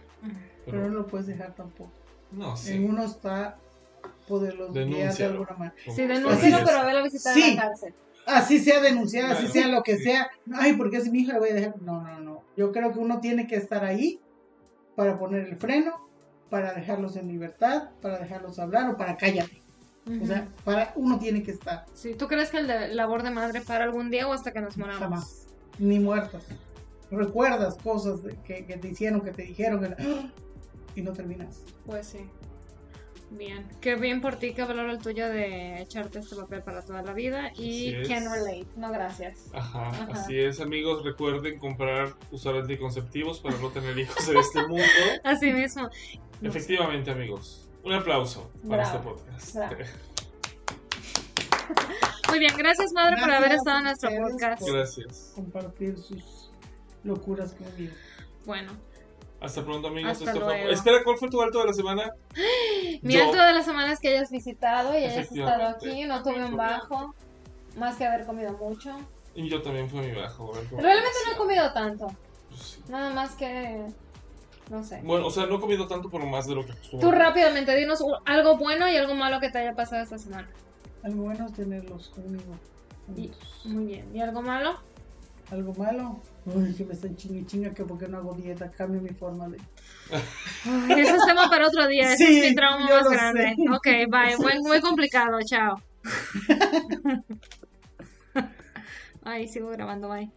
Pero no Pero, lo puedes dejar tampoco. no, sí. En uno está poderlos guiar de alguna manera. Sí, así denúncialo, pero vela a visitar Sí. en la cárcel. Así sea denunciar, así Claro, sea lo que sí. sea. Ay, porque es mi hija, le voy a dejar. No, no, no. Yo creo que uno tiene que estar ahí para poner el freno, para dejarlos en libertad, para dejarlos hablar o para cállate. O sea, para uno tiene que estar. Sí, ¿tú crees que el de labor de madre para algún día o hasta que nos moramos? Jamás. Ni muertos. Recuerdas cosas de- que, que te hicieron, que te dijeron, que- ¡Ah! y no terminas. Pues sí. Bien. Qué bien por ti, que valoro el tuyo de echarte este papel para toda la vida. Y can relate. No, gracias. Ajá, Ajá. así es, amigos. Recuerden comprar, usar anticonceptivos para no tener hijos en este mundo. Así mismo. No. Efectivamente, amigos. Un aplauso para Bravo, este podcast. Muy bien, gracias madre por haber estado en nuestro podcast. Gracias. Compartir sus locuras conmigo. Bueno, Hasta pronto, amigos. Hasta Esto fue- luego. Espera, ¿cuál fue tu alto de la semana? mi Yo- alto de las semanas que hayas visitado y hayas estado aquí, no tuve un bajo, más que haber comido mucho. Y yo también fue mi bajo. Realmente no he comido tanto, Pues sí. nada más que, no sé. Bueno, o sea, no he comido tanto por más de lo que Tú acostumbro. rápidamente, dinos algo bueno y algo malo que te haya pasado esta semana. Algo bueno es tenerlos conmigo. Y-. Muy bien, ¿y algo malo? Algo malo. Uy, que me están chingue chinga que porque no hago dieta, cambio mi forma de. Ay, ese es tema para otro día, ese Sí, es mi trauma más grande. sé. Ok, bye, muy, muy complicado, chao. Ay, sigo grabando, bye.